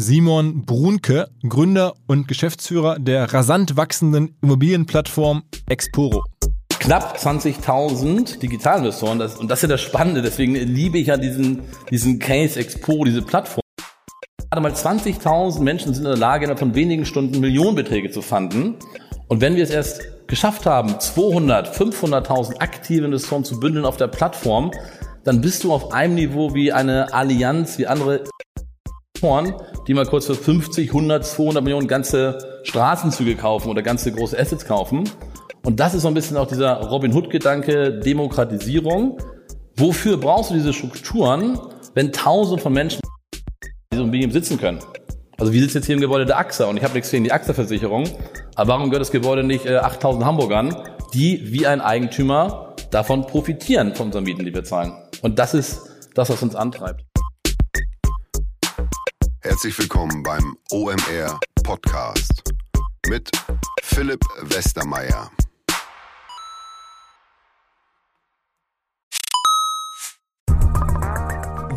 Simon Brunke, Gründer und Geschäftsführer der rasant wachsenden Immobilienplattform Exporo. Knapp 20.000 Digitalinvestoren, das, und das ist ja das Spannende, deswegen liebe ich ja diesen, diesen Case Exporo, diese Plattform. Gerade mal 20.000 Menschen sind in der Lage, innerhalb von wenigen Stunden Millionenbeträge zu fanden. Und wenn wir es erst geschafft haben, 200, 500.000 aktive Investoren zu bündeln auf der Plattform, dann bist du auf einem Niveau wie eine Allianz, wie andere die mal kurz für 50, 100, 200 Millionen ganze Straßenzüge kaufen oder ganze große Assets kaufen. Und das ist so ein bisschen auch dieser Robin Hood-Gedanke, Demokratisierung. Wofür brauchst du diese Strukturen, wenn tausende von Menschen in diesem Immobilien sitzen können? Also wir sitzen jetzt hier im Gebäude der AXA und ich habe nichts gegen die AXA-Versicherung. Aber warum gehört das Gebäude nicht äh, 8000 Hamburgern, die wie ein Eigentümer davon profitieren von unseren Mieten, die wir zahlen? Und das ist das, was uns antreibt. Herzlich willkommen beim OMR Podcast mit Philipp Westermeier.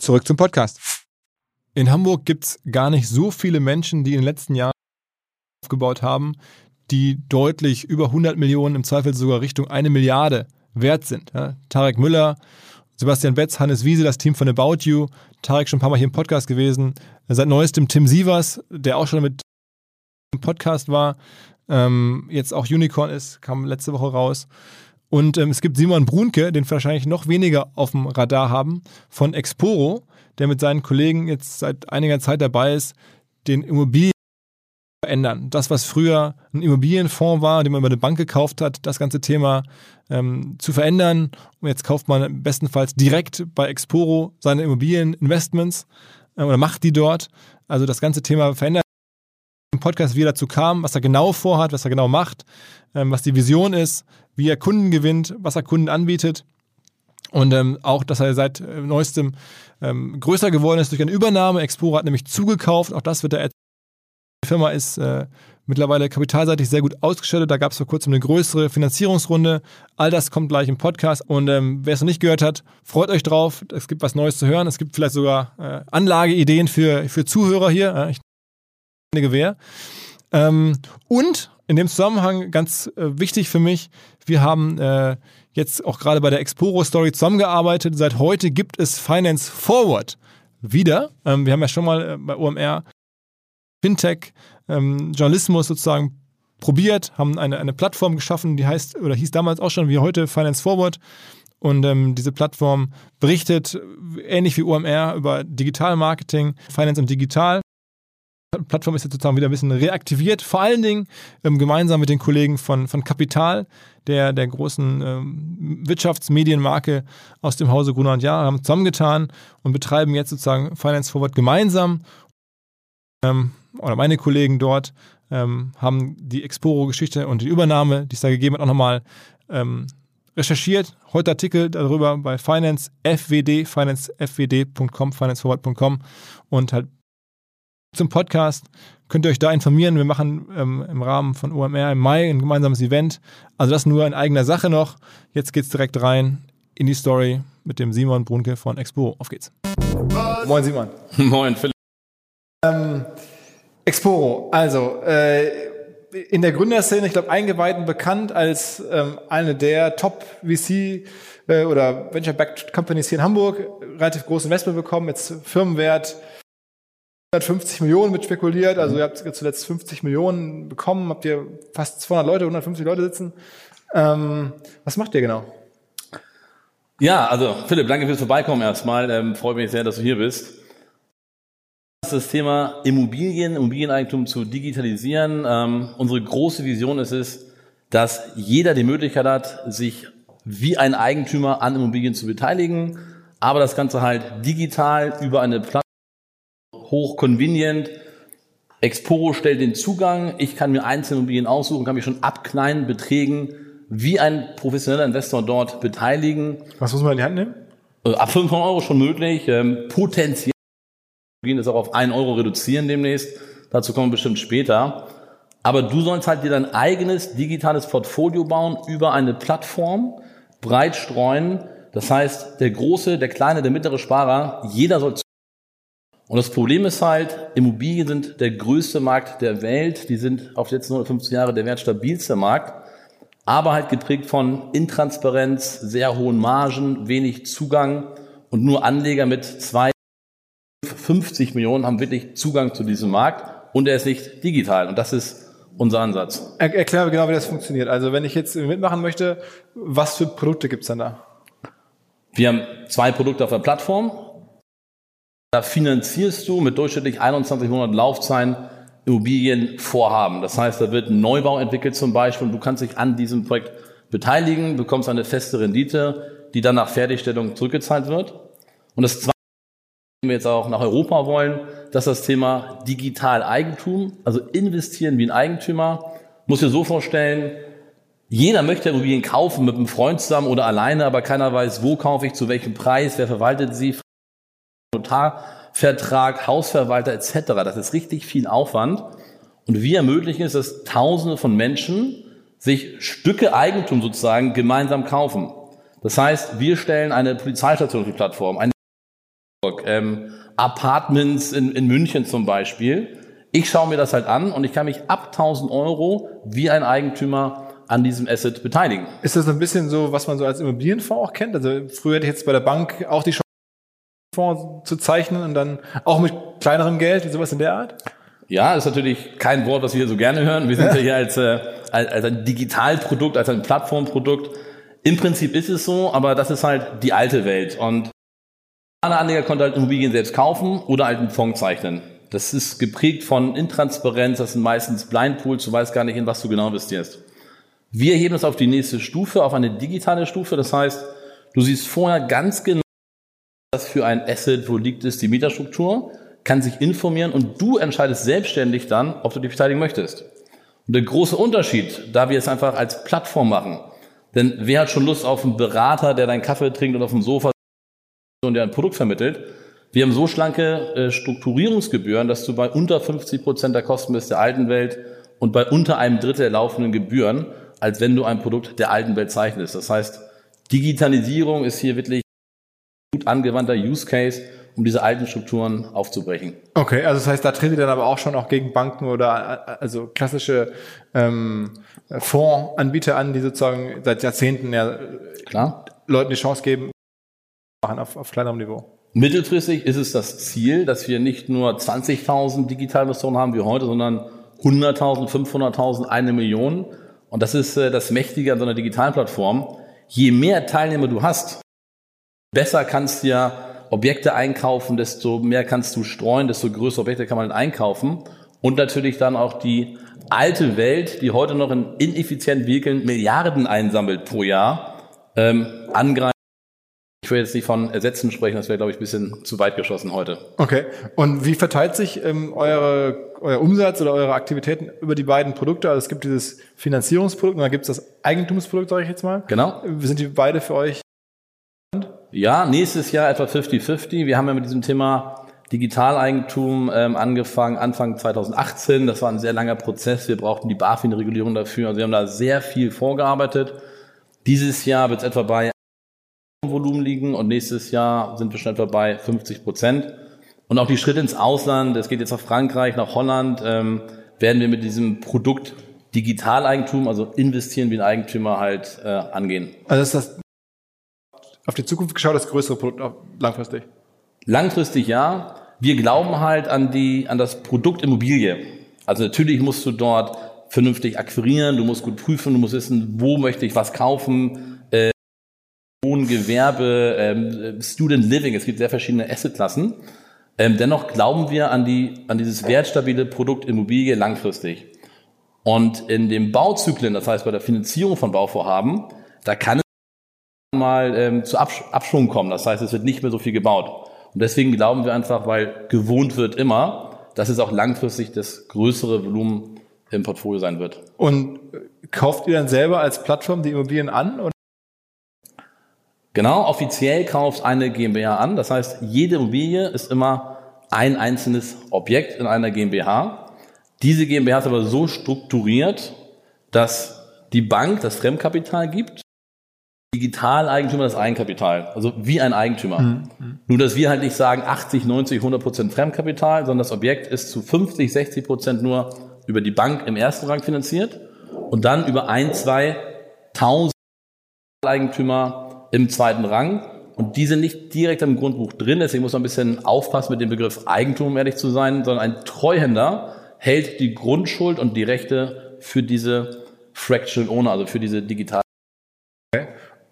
Zurück zum Podcast. In Hamburg gibt es gar nicht so viele Menschen, die in den letzten Jahren aufgebaut haben, die deutlich über 100 Millionen, im Zweifel sogar Richtung eine Milliarde wert sind. Ja, Tarek Müller, Sebastian Betz, Hannes Wiese, das Team von About You, Tarek schon ein paar Mal hier im Podcast gewesen, seit neuestem Tim Sievers, der auch schon mit im Podcast war, ähm, jetzt auch Unicorn ist, kam letzte Woche raus. Und ähm, es gibt Simon Brunke, den wahrscheinlich noch weniger auf dem Radar haben, von Exporo, der mit seinen Kollegen jetzt seit einiger Zeit dabei ist, den Immobilien verändern. Das, was früher ein Immobilienfonds war, den man über eine Bank gekauft hat, das ganze Thema ähm, zu verändern. Und jetzt kauft man bestenfalls direkt bei Exporo seine Immobilieninvestments äh, oder macht die dort. Also das ganze Thema verändert. Im Podcast, wie er dazu kam, was er genau vorhat, was er genau macht, ähm, was die Vision ist, wie er Kunden gewinnt, was er Kunden anbietet. Und ähm, auch, dass er seit äh, neuestem ähm, größer geworden ist durch eine Übernahme. Exporo hat nämlich zugekauft. Auch das wird er die Firma ist äh, mittlerweile kapitalseitig sehr gut ausgestattet. Da gab es vor kurzem eine größere Finanzierungsrunde. All das kommt gleich im Podcast. Und ähm, wer es noch nicht gehört hat, freut euch drauf. Es gibt was Neues zu hören. Es gibt vielleicht sogar äh, Anlageideen für, für Zuhörer hier. Äh, ich Gewehr. Ähm, und in dem Zusammenhang ganz äh, wichtig für mich, wir haben äh, jetzt auch gerade bei der Exporo Story zusammengearbeitet. Seit heute gibt es Finance Forward wieder. Ähm, wir haben ja schon mal äh, bei OMR Fintech, ähm, Journalismus sozusagen probiert, haben eine, eine Plattform geschaffen, die heißt oder hieß damals auch schon wie heute Finance Forward. Und ähm, diese Plattform berichtet ähnlich wie OMR über Digitalmarketing, Finance und Digital. Plattform ist jetzt sozusagen wieder ein bisschen reaktiviert, vor allen Dingen ähm, gemeinsam mit den Kollegen von, von Kapital, der, der großen ähm, Wirtschaftsmedienmarke aus dem Hause Gruner und Jahr, haben zusammengetan und betreiben jetzt sozusagen Finance Forward gemeinsam. Ähm, oder meine Kollegen dort ähm, haben die Exporo-Geschichte und die Übernahme, die es da gegeben hat, auch nochmal ähm, recherchiert. Heute Artikel darüber bei Finance FWD, financefwd.com, financeforward.com und halt zum Podcast. Könnt ihr euch da informieren. Wir machen ähm, im Rahmen von OMR im Mai ein gemeinsames Event. Also das nur in eigener Sache noch. Jetzt geht's direkt rein in die Story mit dem Simon Brunke von Expo. Auf geht's. Moin Simon. Moin Philipp. Ähm, Exporo, also äh, in der Gründerszene, ich glaube, eingeweiht und bekannt als ähm, eine der Top-VC äh, oder Venture-Backed Companies hier in Hamburg, relativ große Investment bekommen, jetzt Firmenwert 150 Millionen mit spekuliert, also ihr habt zuletzt 50 Millionen bekommen, habt ihr fast 200 Leute, 150 Leute sitzen. Ähm, was macht ihr genau? Ja, also Philipp, danke fürs Vorbeikommen erstmal. Ähm, freut mich sehr, dass du hier bist. Das Thema Immobilien, Immobilieneigentum zu digitalisieren. Ähm, unsere große Vision ist es, dass jeder die Möglichkeit hat, sich wie ein Eigentümer an Immobilien zu beteiligen, aber das Ganze halt digital über eine Plattform hoch convenient. Exporo stellt den Zugang. Ich kann mir einzelne Immobilien aussuchen, kann mich schon ab kleinen Beträgen wie ein professioneller Investor dort beteiligen. Was muss man in die Hand nehmen? Äh, ab 500 Euro schon möglich. Ähm, potenziell ist auch auf 1 Euro reduzieren demnächst. Dazu kommen wir bestimmt später. Aber du sollst halt dir dein eigenes digitales Portfolio bauen über eine Plattform, breit streuen. Das heißt, der große, der kleine, der mittlere Sparer, jeder soll und das Problem ist halt, Immobilien sind der größte Markt der Welt. Die sind auf die letzten 150 Jahre der wertstabilste Markt. Aber halt geprägt von Intransparenz, sehr hohen Margen, wenig Zugang. Und nur Anleger mit zwei, 50 Millionen haben wirklich Zugang zu diesem Markt. Und er ist nicht digital. Und das ist unser Ansatz. Er, erklär genau, wie das funktioniert. Also wenn ich jetzt mitmachen möchte, was für Produkte gibt's dann da? Wir haben zwei Produkte auf der Plattform. Da finanzierst du mit durchschnittlich 21 Monaten Laufzeit Immobilienvorhaben. Das heißt, da wird ein Neubau entwickelt zum Beispiel und du kannst dich an diesem Projekt beteiligen, bekommst eine feste Rendite, die dann nach Fertigstellung zurückgezahlt wird. Und das zweite, wenn wir jetzt auch nach Europa wollen, das ist das Thema Digital Eigentum, also investieren wie ein Eigentümer. Muss dir so vorstellen, jeder möchte Immobilien kaufen mit einem Freund zusammen oder alleine, aber keiner weiß, wo kaufe ich, zu welchem Preis, wer verwaltet sie, Notarvertrag, Hausverwalter etc. Das ist richtig viel Aufwand. Und wir ermöglichen es, dass Tausende von Menschen sich Stücke Eigentum sozusagen gemeinsam kaufen. Das heißt, wir stellen eine Polizeistation auf die Plattform, eine ähm, Apartments in, in München zum Beispiel. Ich schaue mir das halt an und ich kann mich ab 1000 Euro wie ein Eigentümer an diesem Asset beteiligen. Ist das ein bisschen so, was man so als Immobilienfonds auch kennt? Also früher hätte ich jetzt bei der Bank auch die Chance, Fonds zu zeichnen und dann auch mit kleinerem Geld, sowas in der Art? Ja, ist natürlich kein Wort, was wir so gerne hören. Wir sind ja hier als, äh, als, als ein Digitalprodukt, als ein Plattformprodukt. Im Prinzip ist es so, aber das ist halt die alte Welt. Und alle Anleger konnten halt Immobilien selbst kaufen oder halt einen Fonds zeichnen. Das ist geprägt von Intransparenz, das sind meistens Blindpools, du weißt gar nicht, in was du genau investierst. Wir heben es auf die nächste Stufe, auf eine digitale Stufe. Das heißt, du siehst vorher ganz genau, das für ein Asset, wo liegt es, die Mieterstruktur, kann sich informieren und du entscheidest selbstständig dann, ob du dich beteiligen möchtest. Und der große Unterschied, da wir es einfach als Plattform machen, denn wer hat schon Lust auf einen Berater, der deinen Kaffee trinkt und auf dem Sofa und der ein Produkt vermittelt? Wir haben so schlanke äh, Strukturierungsgebühren, dass du bei unter 50 Prozent der Kosten bist der alten Welt und bei unter einem Drittel der laufenden Gebühren, als wenn du ein Produkt der alten Welt zeichnest. Das heißt, Digitalisierung ist hier wirklich gut angewandter Use Case, um diese alten Strukturen aufzubrechen. Okay, also das heißt, da tretet ihr dann aber auch schon auch gegen Banken oder also klassische ähm, Fondsanbieter an, die sozusagen seit Jahrzehnten ja Klar. Leuten die Chance geben, machen auf, auf kleinerem Niveau. Mittelfristig ist es das Ziel, dass wir nicht nur 20.000 Digitalinvestoren haben wie heute, sondern 100.000, 500.000, eine Million. Und das ist äh, das Mächtige an so einer digitalen Plattform. Je mehr Teilnehmer du hast, besser kannst du ja Objekte einkaufen, desto mehr kannst du streuen, desto größere Objekte kann man einkaufen. Und natürlich dann auch die alte Welt, die heute noch in ineffizienten Vehikeln Milliarden einsammelt pro Jahr, ähm, angreifen. Ich will jetzt nicht von Ersetzen sprechen, das wäre, glaube ich, ein bisschen zu weit geschossen heute. Okay. Und wie verteilt sich ähm, eure, euer Umsatz oder eure Aktivitäten über die beiden Produkte? Also es gibt dieses Finanzierungsprodukt und dann gibt es das Eigentumsprodukt, sage ich jetzt mal. Genau. Sind die beide für euch ja, nächstes Jahr etwa 50-50. Wir haben ja mit diesem Thema Digitaleigentum ähm, angefangen Anfang 2018. Das war ein sehr langer Prozess. Wir brauchten die BaFin-Regulierung dafür. Also wir haben da sehr viel vorgearbeitet. Dieses Jahr wird es etwa bei Volumen liegen und nächstes Jahr sind wir schon etwa bei 50 Prozent. Und auch die Schritte ins Ausland, es geht jetzt nach Frankreich, nach Holland, ähm, werden wir mit diesem Produkt Digitaleigentum, also investieren wie ein Eigentümer halt äh, angehen. Also ist das auf die Zukunft geschaut das größere Produkt langfristig? Langfristig ja. Wir glauben halt an die an das Produkt Immobilie. Also natürlich musst du dort vernünftig akquirieren, du musst gut prüfen, du musst wissen, wo möchte ich was kaufen, äh, Wohngewerbe, ähm, Student Living, es gibt sehr verschiedene Assetklassen. Ähm, dennoch glauben wir an die an dieses wertstabile Produkt Immobilie langfristig. Und in dem Bauzyklen, das heißt bei der Finanzierung von Bauvorhaben, da kann es mal ähm, zu Absch Abschwung kommen. Das heißt, es wird nicht mehr so viel gebaut. Und deswegen glauben wir einfach, weil gewohnt wird immer, dass es auch langfristig das größere Volumen im Portfolio sein wird. Und kauft ihr dann selber als Plattform die Immobilien an? Oder? Genau, offiziell kauft eine GmbH an. Das heißt, jede Immobilie ist immer ein einzelnes Objekt in einer GmbH. Diese GmbH ist aber so strukturiert, dass die Bank das Fremdkapital gibt, Digitaleigentümer das Eigenkapital, also wie ein Eigentümer. Mhm. Nur, dass wir halt nicht sagen 80, 90, 100 Prozent Fremdkapital, sondern das Objekt ist zu 50, 60 Prozent nur über die Bank im ersten Rang finanziert und dann über ein, zwei tausend Eigentümer im zweiten Rang. Und die sind nicht direkt im Grundbuch drin, deswegen muss man ein bisschen aufpassen mit dem Begriff Eigentum, um ehrlich zu sein, sondern ein Treuhänder hält die Grundschuld und die Rechte für diese Fractional Owner, also für diese digitale.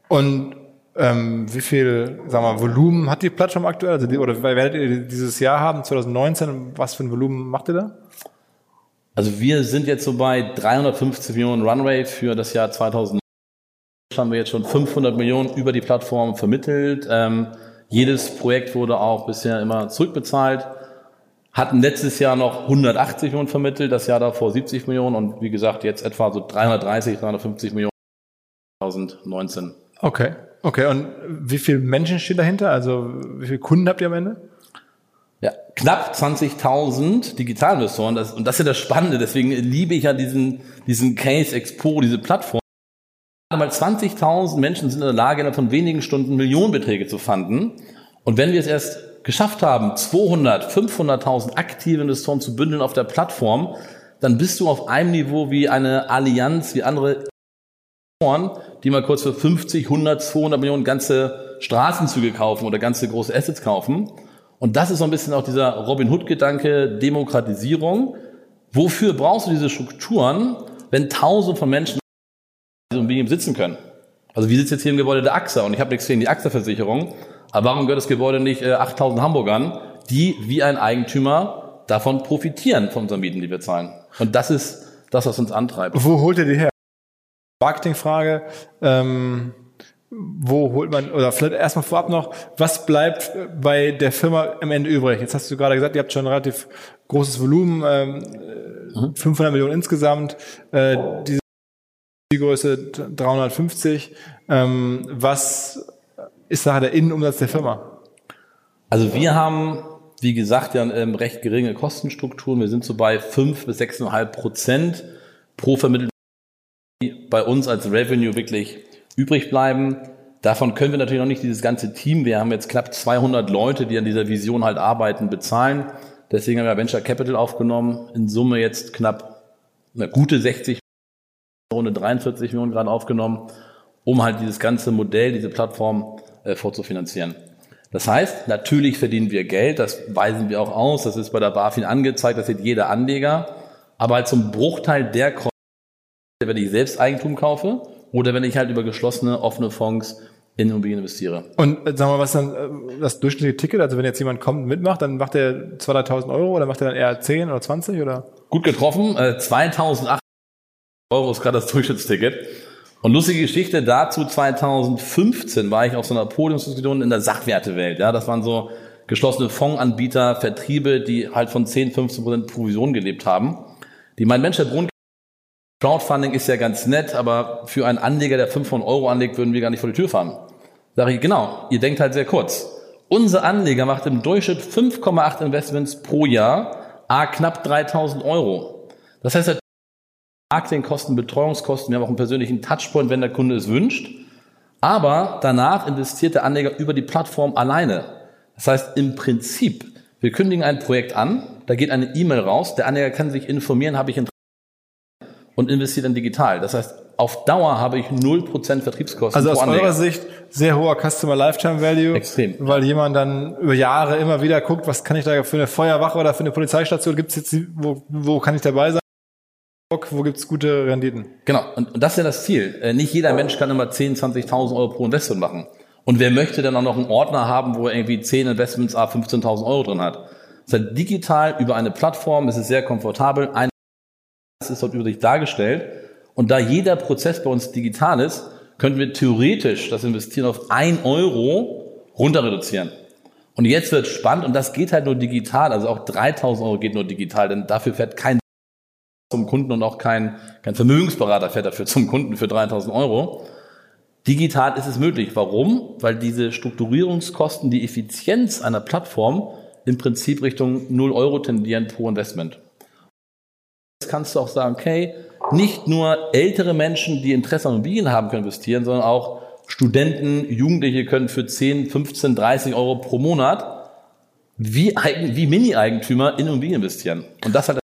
Und ähm, wie viel, sagen wir, Volumen hat die Plattform aktuell? Also die, oder werdet ihr dieses Jahr haben, 2019? Was für ein Volumen macht ihr da? Also wir sind jetzt so bei 350 Millionen Runway für das Jahr 2019. Haben wir jetzt schon 500 Millionen über die Plattform vermittelt. Ähm, jedes Projekt wurde auch bisher immer zurückbezahlt hatten letztes Jahr noch 180 Millionen vermittelt, das Jahr davor 70 Millionen und wie gesagt jetzt etwa so 330, 350 Millionen 2019. Okay, okay. Und wie viele Menschen stehen dahinter? Also wie viele Kunden habt ihr am Ende? Ja, knapp 20.000 Digitalinvestoren. Das, und das ist ja das Spannende. Deswegen liebe ich ja diesen, diesen Case Expo, diese Plattform. Mal 20.000 Menschen sind in der Lage, innerhalb von wenigen Stunden Millionenbeträge zu fanden. Und wenn wir es erst geschafft haben, 200, 500.000 aktive Investoren zu bündeln auf der Plattform, dann bist du auf einem Niveau wie eine Allianz, wie andere die mal kurz für 50, 100, 200 Millionen ganze Straßenzüge kaufen oder ganze große Assets kaufen. Und das ist so ein bisschen auch dieser Robin Hood-Gedanke, Demokratisierung. Wofür brauchst du diese Strukturen, wenn tausend von Menschen in Immobilien sitzen können? Also wie sitzt jetzt hier im Gebäude der AXA und ich habe nichts gegen die AXA-Versicherung, aber warum gehört das Gebäude nicht äh, 8000 Hamburgern, die wie ein Eigentümer davon profitieren von unseren Mieten, die wir zahlen? Und das ist das, was uns antreibt. Wo holt ihr die her? Marketingfrage. Ähm, wo holt man, oder vielleicht erstmal vorab noch, was bleibt bei der Firma am Ende übrig? Jetzt hast du gerade gesagt, ihr habt schon ein relativ großes Volumen, ähm, mhm. 500 Millionen insgesamt, äh, diese Größe 350. Ähm, was ist nachher der Innenumsatz der Firma? Also wir haben, wie gesagt, ja ähm, recht geringe Kostenstrukturen. Wir sind so bei fünf bis sechseinhalb Prozent pro vermittelten die bei uns als Revenue wirklich übrig bleiben. Davon können wir natürlich noch nicht dieses ganze Team, wir haben jetzt knapp 200 Leute, die an dieser Vision halt arbeiten, bezahlen. Deswegen haben wir Venture Capital aufgenommen. In Summe jetzt knapp eine gute 60 Runde 43 Millionen gerade aufgenommen, um halt dieses ganze Modell, diese Plattform äh, vorzufinanzieren. Das heißt, natürlich verdienen wir Geld, das weisen wir auch aus, das ist bei der BaFin angezeigt, das sieht jeder Anleger, aber halt zum Bruchteil der Kosten, wenn ich selbst Eigentum kaufe oder wenn ich halt über geschlossene, offene Fonds in Immobilien investiere. Und äh, sagen wir mal, was dann äh, das durchschnittliche Ticket, also wenn jetzt jemand kommt und mitmacht, dann macht er 2.000, 3.000 Euro oder macht er dann eher 10 oder 20 oder? Gut getroffen, äh, 2.800 Euro ist gerade das Durchschnittsticket. Und lustige Geschichte dazu, 2015 war ich auf so einer Podiumsdiskussion in der Sachwertewelt. Ja, das waren so geschlossene Fondsanbieter, Vertriebe, die halt von 10, 15 Prozent Provision gelebt haben. Die mein Mensch, Herr Brunn, Crowdfunding ist ja ganz nett, aber für einen Anleger, der 500 Euro anlegt, würden wir gar nicht vor die Tür fahren. Sag ich, genau, ihr denkt halt sehr kurz. Unser Anleger macht im Durchschnitt 5,8 Investments pro Jahr, a knapp 3000 Euro. Das heißt, Marketingkosten, Betreuungskosten, wir haben auch einen persönlichen Touchpoint, wenn der Kunde es wünscht. Aber danach investiert der Anleger über die Plattform alleine. Das heißt, im Prinzip, wir kündigen ein Projekt an, da geht eine E-Mail raus, der Anleger kann sich informieren, habe ich Interesse und investiert dann digital. Das heißt, auf Dauer habe ich 0% Vertriebskosten. Also aus eurer Sicht sehr hoher Customer Lifetime Value. Extrem. Weil jemand dann über Jahre immer wieder guckt, was kann ich da für eine Feuerwache oder für eine Polizeistation, gibt's jetzt, wo, wo kann ich dabei sein? Wo gibt's gute Renditen? Genau, und, und das ist ja das Ziel. Äh, nicht jeder Mensch kann immer 10, 20.000 Euro pro Investment machen. Und wer möchte dann auch noch einen Ordner haben, wo er irgendwie 10 Investments a 15.000 Euro drin hat? Das heißt, digital über eine Plattform, es ist sehr komfortabel, ein ist dort sich dargestellt. Und da jeder Prozess bei uns digital ist, könnten wir theoretisch das Investieren auf ein Euro runter reduzieren. Und jetzt wird spannend und das geht halt nur digital, also auch 3000 Euro geht nur digital, denn dafür fährt kein zum Kunden und auch kein, kein Vermögensberater fährt dafür zum Kunden für 3000 Euro. Digital ist es möglich. Warum? Weil diese Strukturierungskosten, die Effizienz einer Plattform im Prinzip Richtung 0 Euro tendieren pro Investment. Jetzt kannst du auch sagen, okay, nicht nur ältere Menschen, die Interesse an Immobilien haben, können investieren, sondern auch Studenten, Jugendliche können für 10, 15, 30 Euro pro Monat wie, Eigen, wie Mini-Eigentümer in Immobilien investieren. Und das halt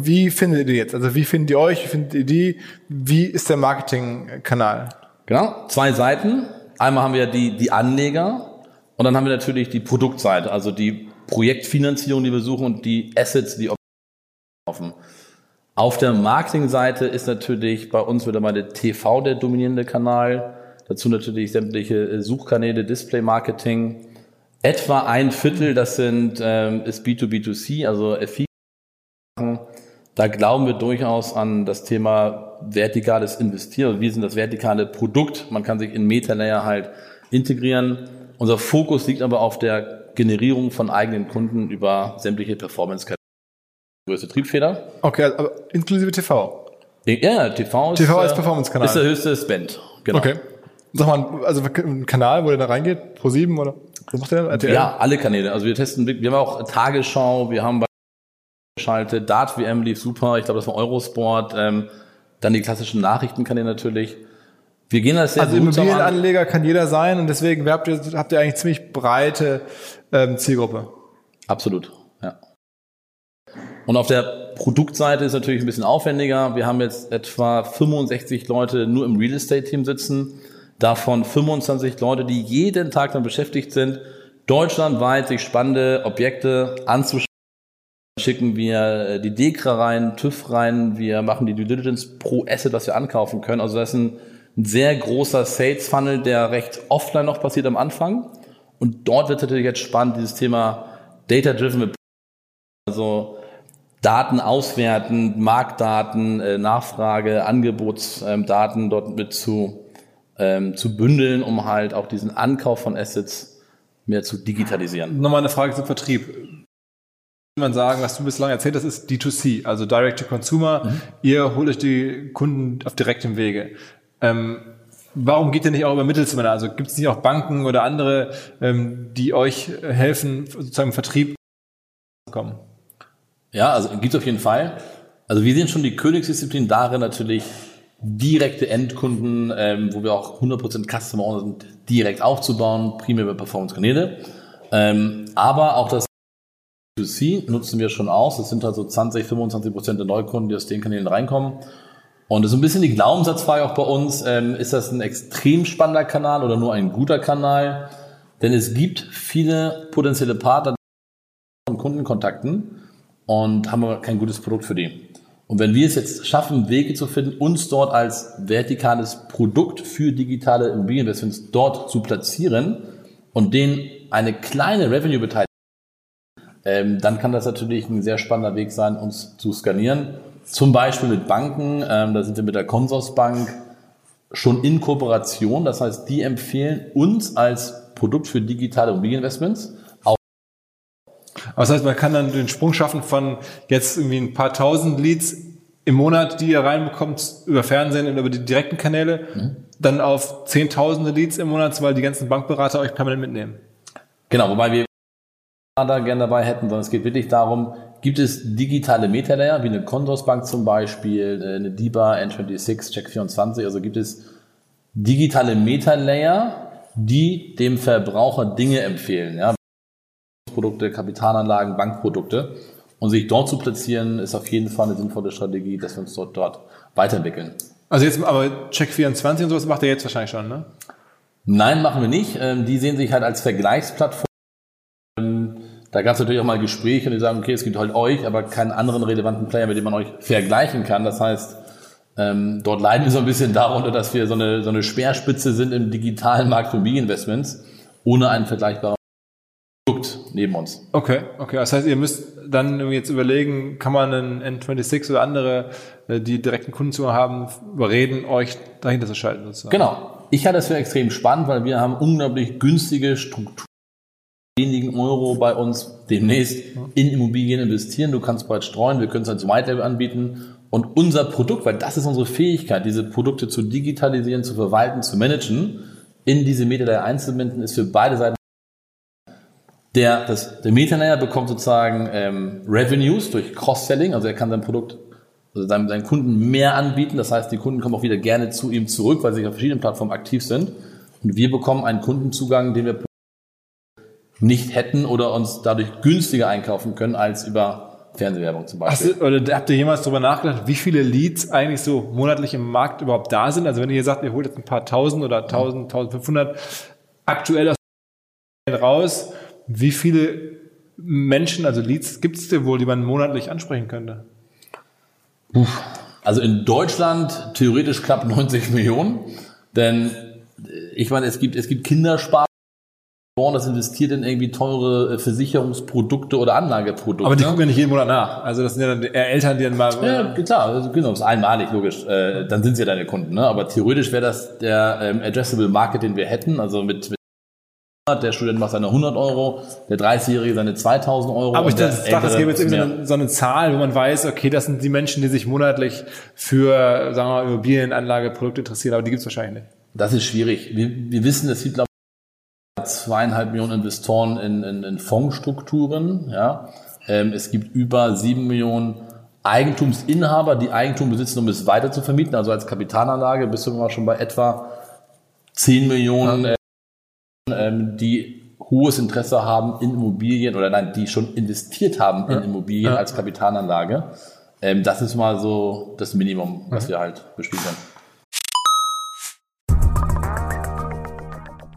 wie findet ihr die jetzt? Also wie findet ihr euch? Wie findet ihr die? Wie ist der Marketingkanal? Genau, zwei Seiten. Einmal haben wir die, die Anleger und dann haben wir natürlich die Produktseite, also die Projektfinanzierung, die wir suchen und die Assets, die offen. Auf der Marketingseite ist natürlich bei uns wieder mal der TV der dominierende Kanal. Dazu natürlich sämtliche äh, Suchkanäle, Display-Marketing. Etwa ein Viertel, das sind, ähm, ist B2B2C, also FI. Da glauben wir durchaus an das Thema vertikales Investieren. Wir sind das vertikale Produkt. Man kann sich in Meta-Layer halt integrieren. Unser Fokus liegt aber auf der Generierung von eigenen Kunden über sämtliche Performance-Kategorien größte Triebfeder. Okay, aber inklusive TV. Ja, TV ist, TV als Performance-Kanal. Ist der höchste Spend. Genau. Okay. Sag mal, also ein Kanal, wo der da reingeht, Pro 7 oder was macht der? RTL? Ja, alle Kanäle. Also wir testen, wir haben auch Tagesschau, wir haben bei geschaltet, Dart WM lief super, ich glaube, das war Eurosport, ähm, dann die klassischen Nachrichtenkanäle natürlich. Wir gehen das sehr Also Immobilienanleger kann jeder sein und deswegen habt ihr, habt ihr eigentlich ziemlich breite ähm, Zielgruppe. Absolut. Und auf der Produktseite ist natürlich ein bisschen aufwendiger. Wir haben jetzt etwa 65 Leute nur im Real Estate Team sitzen, davon 25 Leute, die jeden Tag dann beschäftigt sind, deutschlandweit sich spannende Objekte anzuschauen. Schicken wir äh, die Dekra rein, TÜV rein, wir machen die Due Diligence pro Asset, was wir ankaufen können. Also das ist ein, ein sehr großer Sales Funnel, der recht offline noch passiert am Anfang. Und dort wird natürlich jetzt spannend, dieses Thema Data Driven, also Daten auswerten, Marktdaten, äh, Nachfrage, Angebotsdaten dort mit zu, ähm, zu bündeln, um halt auch diesen Ankauf von Assets mehr zu digitalisieren. Nochmal eine Frage zum Vertrieb. Man sagen, was du bislang erzählt hast, ist D2C, also Direct to Consumer. Mhm. Ihr holt euch die Kunden auf direktem Wege. Ähm, warum geht ihr nicht auch über Mittelsmänner? Also gibt es nicht auch Banken oder andere, ähm, die euch helfen, sozusagen im Vertrieb zu kommen? Ja, also gibt's auf jeden Fall. Also wir sehen schon die Königsdisziplin darin natürlich direkte Endkunden, ähm, wo wir auch 100% Customer sind, direkt aufzubauen, primär über Performance-Kanäle. Ähm, aber auch das C nutzen wir schon aus. Das sind halt so 20, 25% der Neukunden, die aus den Kanälen reinkommen. Und das ist ein bisschen die Glaubenssatzfrage auch bei uns. Ähm, ist das ein extrem spannender Kanal oder nur ein guter Kanal? Denn es gibt viele potenzielle Partner von Kundenkontakten, und haben aber kein gutes Produkt für die. Und wenn wir es jetzt schaffen, Wege zu finden, uns dort als vertikales Produkt für digitale Immobilieninvestments dort zu platzieren und denen eine kleine Revenue-Beteiligung, ähm, dann kann das natürlich ein sehr spannender Weg sein, uns zu skalieren. Zum Beispiel mit Banken, ähm, da sind wir mit der Consorsbank schon in Kooperation. Das heißt, die empfehlen uns als Produkt für digitale Immobilieninvestments aber das heißt, man kann dann den Sprung schaffen von jetzt irgendwie ein paar tausend Leads im Monat, die ihr reinbekommt über Fernsehen und über die direkten Kanäle, mhm. dann auf zehntausende Leads im Monat, weil die ganzen Bankberater euch permanent mitnehmen. Genau, wobei wir da gerne dabei hätten, sondern es geht wirklich darum, gibt es digitale Metalayer, wie eine Consorsbank zum Beispiel, äh, eine DIBA, N26, Check24, also gibt es digitale Metalayer, die dem Verbraucher Dinge empfehlen, ja, Produkte, Kapitalanlagen, Bankprodukte. Und sich dort zu platzieren, ist auf jeden Fall eine sinnvolle Strategie, dass wir uns dort, dort weiterentwickeln. Also jetzt, aber Check24 und sowas macht ihr jetzt wahrscheinlich schon, ne? Nein, machen wir nicht. Ähm, die sehen sich halt als Vergleichsplattform. Da gab es natürlich auch mal Gespräche und die sagen, okay, es gibt halt euch, aber keinen anderen relevanten Player, mit dem man euch vergleichen kann. Das heißt, ähm, dort leiden wir so ein bisschen darunter, dass wir so eine, so eine Speerspitze sind im digitalen Markt für Investments, ohne einen vergleichbaren neben uns. Okay, okay. Das heißt, ihr müsst dann jetzt überlegen, kann man einen N26 oder andere, äh, die direkten Kundenzugang haben, überreden, euch dahinter zu schalten sozusagen. Genau. Ich halte das für extrem spannend, weil wir haben unglaublich günstige Strukturen wenigen Euro bei uns demnächst in Immobilien investieren. Du kannst bald streuen, wir können es als White Label anbieten. Und unser Produkt, weil das ist unsere Fähigkeit, diese Produkte zu digitalisieren, zu verwalten, zu managen, in diese Metalayer einzubinden, ist für beide Seiten der, das, der Metalayer bekommt sozusagen ähm, Revenues durch Cross-Selling, also er kann sein Produkt, also seinen, seinen Kunden mehr anbieten. Das heißt, die Kunden kommen auch wieder gerne zu ihm zurück, weil sie auf verschiedenen Plattformen aktiv sind. Und wir bekommen einen Kundenzugang, den wir nicht hätten oder uns dadurch günstiger einkaufen können als über Fernsehwerbung zum Beispiel. Hast du, oder habt ihr jemals darüber nachgedacht, wie viele Leads eigentlich so monatlich im Markt überhaupt da sind? Also wenn ihr sagt, ihr holt jetzt ein paar tausend oder tausend, tausendfünfhundert aktuell aus raus, wie viele Menschen, also Leads, gibt es dir wohl, die man monatlich ansprechen könnte? Also in Deutschland theoretisch knapp 90 Millionen, denn ich meine, es gibt, es gibt Kinderspar das investiert in irgendwie teure äh, Versicherungsprodukte oder Anlageprodukte. Aber die gucken ja nicht jeden Monat nach. Also das sind ja dann eher Eltern, die dann mal... Ja, klar, also genau, das ist einmalig, logisch. Äh, dann sind sie ja deine Kunden. Ne? Aber theoretisch wäre das der ähm, Addressable Market, den wir hätten. Also mit, mit der Student macht seine 100 Euro, der 30-Jährige seine 2000 Euro. Aber ich dachte, es gäbe jetzt irgendwie so eine, so eine, Zahl, wo man weiß, okay, das sind die Menschen, die sich monatlich für, sagen wir mal, Immobilienanlageprodukte interessieren, aber die gibt es wahrscheinlich nicht. Das ist schwierig. Wir, wir wissen, es gibt, glaube ich, zweieinhalb Millionen Investoren in, in, in Fondsstrukturen. Ja. Ähm, es gibt über sieben Millionen Eigentumsinhaber, die Eigentum besitzen, um es weiter zu vermieten. Also als Kapitalanlage bist du immer schon bei etwa 10 Millionen. Ja ähm, die hohes Interesse haben in Immobilien oder nein, die schon investiert haben in Immobilien ja. als Kapitalanlage. Ähm, das ist mal so das Minimum, was mhm. wir halt bespielen können.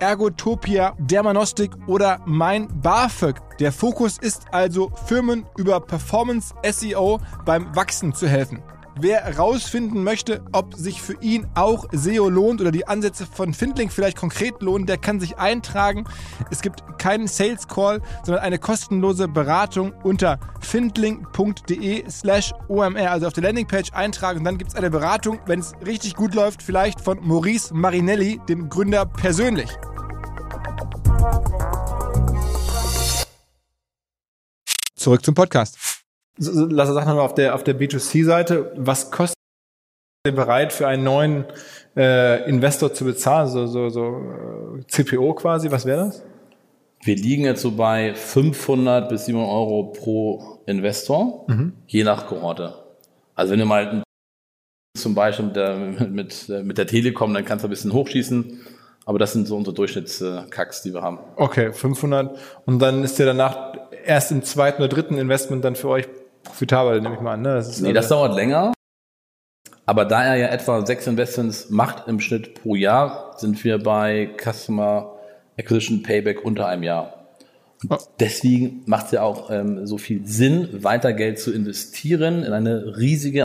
Ergotopia, Dermanostik oder mein BAföG. Der Fokus ist also, Firmen über Performance SEO beim Wachsen zu helfen. Wer herausfinden möchte, ob sich für ihn auch SEO lohnt oder die Ansätze von Findling vielleicht konkret lohnen, der kann sich eintragen. Es gibt keinen Sales Call, sondern eine kostenlose Beratung unter findling.de slash OMR. Also auf der Landingpage eintragen und dann gibt es eine Beratung, wenn es richtig gut läuft, vielleicht von Maurice Marinelli, dem Gründer persönlich. Zurück zum Podcast. Lass uns sagen auf der, auf der B2C-Seite, was kostet ihr bereit für einen neuen äh, Investor zu bezahlen, so, so, so äh, CPO quasi, was wäre das? Wir liegen jetzt so bei 500 bis 700 Euro pro Investor, mhm. je nach Kohorte. Also wenn du mal zum Beispiel mit der, mit, mit der Telekom, dann kannst du ein bisschen hochschießen. Aber das sind so unsere Durchschnittskacks, die wir haben. Okay, 500. Und dann ist der danach erst im zweiten oder dritten Investment dann für euch profitabel, nehme ich mal an. Ne? Das nee, also das dauert länger. Aber da er ja etwa sechs Investments macht im Schnitt pro Jahr, sind wir bei Customer Acquisition Payback unter einem Jahr. Und oh. deswegen macht es ja auch ähm, so viel Sinn, weiter Geld zu investieren, in eine riesige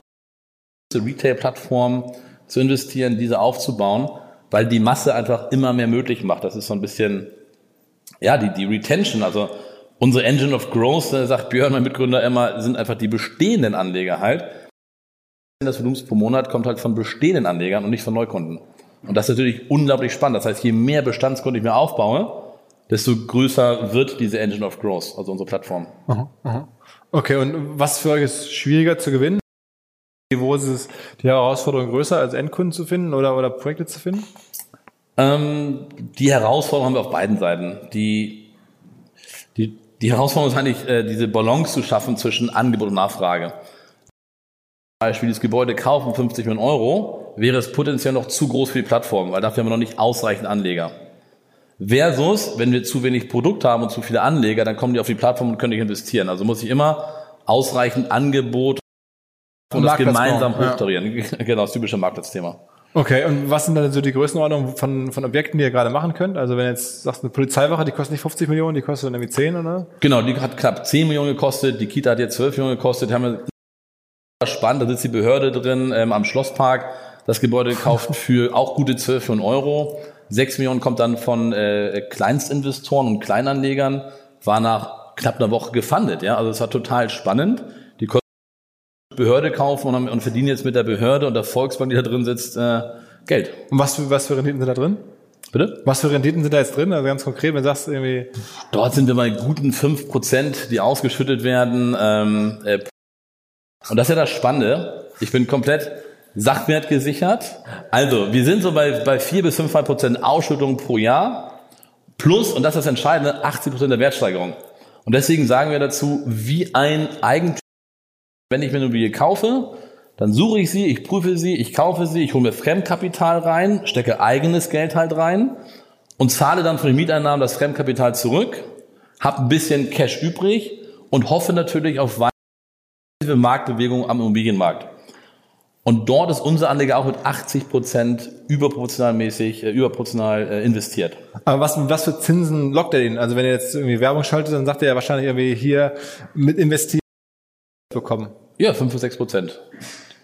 Retail-Plattform zu investieren, diese aufzubauen weil die Masse einfach immer mehr möglich macht. Das ist so ein bisschen, ja, die, die Retention. Also Unsere Engine of Growth, da sagt Björn, mein Mitgründer, immer, sind einfach die bestehenden Anleger halt. Das Volumen pro Monat kommt halt von bestehenden Anlegern und nicht von Neukunden. Und das ist natürlich unglaublich spannend. Das heißt, je mehr Bestandskunden ich mir aufbaue, desto größer wird diese Engine of Growth, also unsere Plattform. Aha, aha. Okay, und was für euch ist schwieriger zu gewinnen? Wo ist es die Herausforderung größer, als Endkunden zu finden oder, oder Projekte zu finden? Ähm, die Herausforderung haben wir auf beiden Seiten. Die, die, die Herausforderung ist eigentlich, äh, diese Balance zu schaffen zwischen Angebot und Nachfrage. Zum Beispiel das Gebäude kaufen 50 Millionen Euro, wäre es potenziell noch zu groß für die Plattform, weil dafür haben wir noch nicht ausreichend Anleger. Versus, wenn wir zu wenig Produkt haben und zu viele Anleger, dann kommen die auf die Plattform und können nicht investieren. Also muss ich immer ausreichend Angebot und das gemeinsam hochtarieren. Ja. Genau, das typische Marktplatzthema. Okay, und was sind dann so die Größenordnungen von, von Objekten, die ihr gerade machen könnt? Also wenn jetzt sagst, eine Polizeiwache, die kostet nicht 50 Millionen, die kostet dann irgendwie 10, oder? Genau, die hat knapp 10 Millionen gekostet, die Kita hat jetzt 12 Millionen gekostet, haben wir spannend, da sitzt die Behörde drin ähm, am Schlosspark, das Gebäude gekauft für auch gute 12 Millionen Euro. 6 Millionen kommt dann von äh, Kleinstinvestoren und Kleinanlegern, war nach knapp einer Woche gefundet. Ja? Also es war total spannend. Behörde kaufen und, und verdienen jetzt mit der Behörde und der Volksbank, die da drin sitzt, äh, Geld. Und was für, was für Renditen sind da drin? Bitte? Was für Renditen sind da jetzt drin? Also ganz konkret, wenn du sagst irgendwie... Dort sind wir bei guten 5%, die ausgeschüttet werden. Ähm, äh, und das ist ja das Spannende. Ich bin komplett Sachwert gesichert. Also, wir sind so bei, bei 4 bis 5 Prozent Ausschüttung pro Jahr. Plus, und das ist das Entscheidende, 80 Prozent der Wertsteigerung. Und deswegen sagen wir dazu, wie ein Eigentümer, wenn ich mir eine Immobilie kaufe, dann suche ich sie, ich prüfe sie, ich kaufe sie, ich hole mir Fremdkapital rein, stecke eigenes Geld halt rein und zahle dann von den Mieteinnahmen das Fremdkapital zurück, habe ein bisschen Cash übrig und hoffe natürlich auf weitere Marktbewegung am Immobilienmarkt. Und dort ist unser Anleger auch mit 80 Prozent überproportionalmäßig, äh, überproportional äh, investiert. Aber was, was für Zinsen lockt er den? Also wenn er jetzt irgendwie Werbung schaltet, dann sagt er ja wahrscheinlich irgendwie hier mit investieren bekommen. Ja, 5 bis 6 Prozent.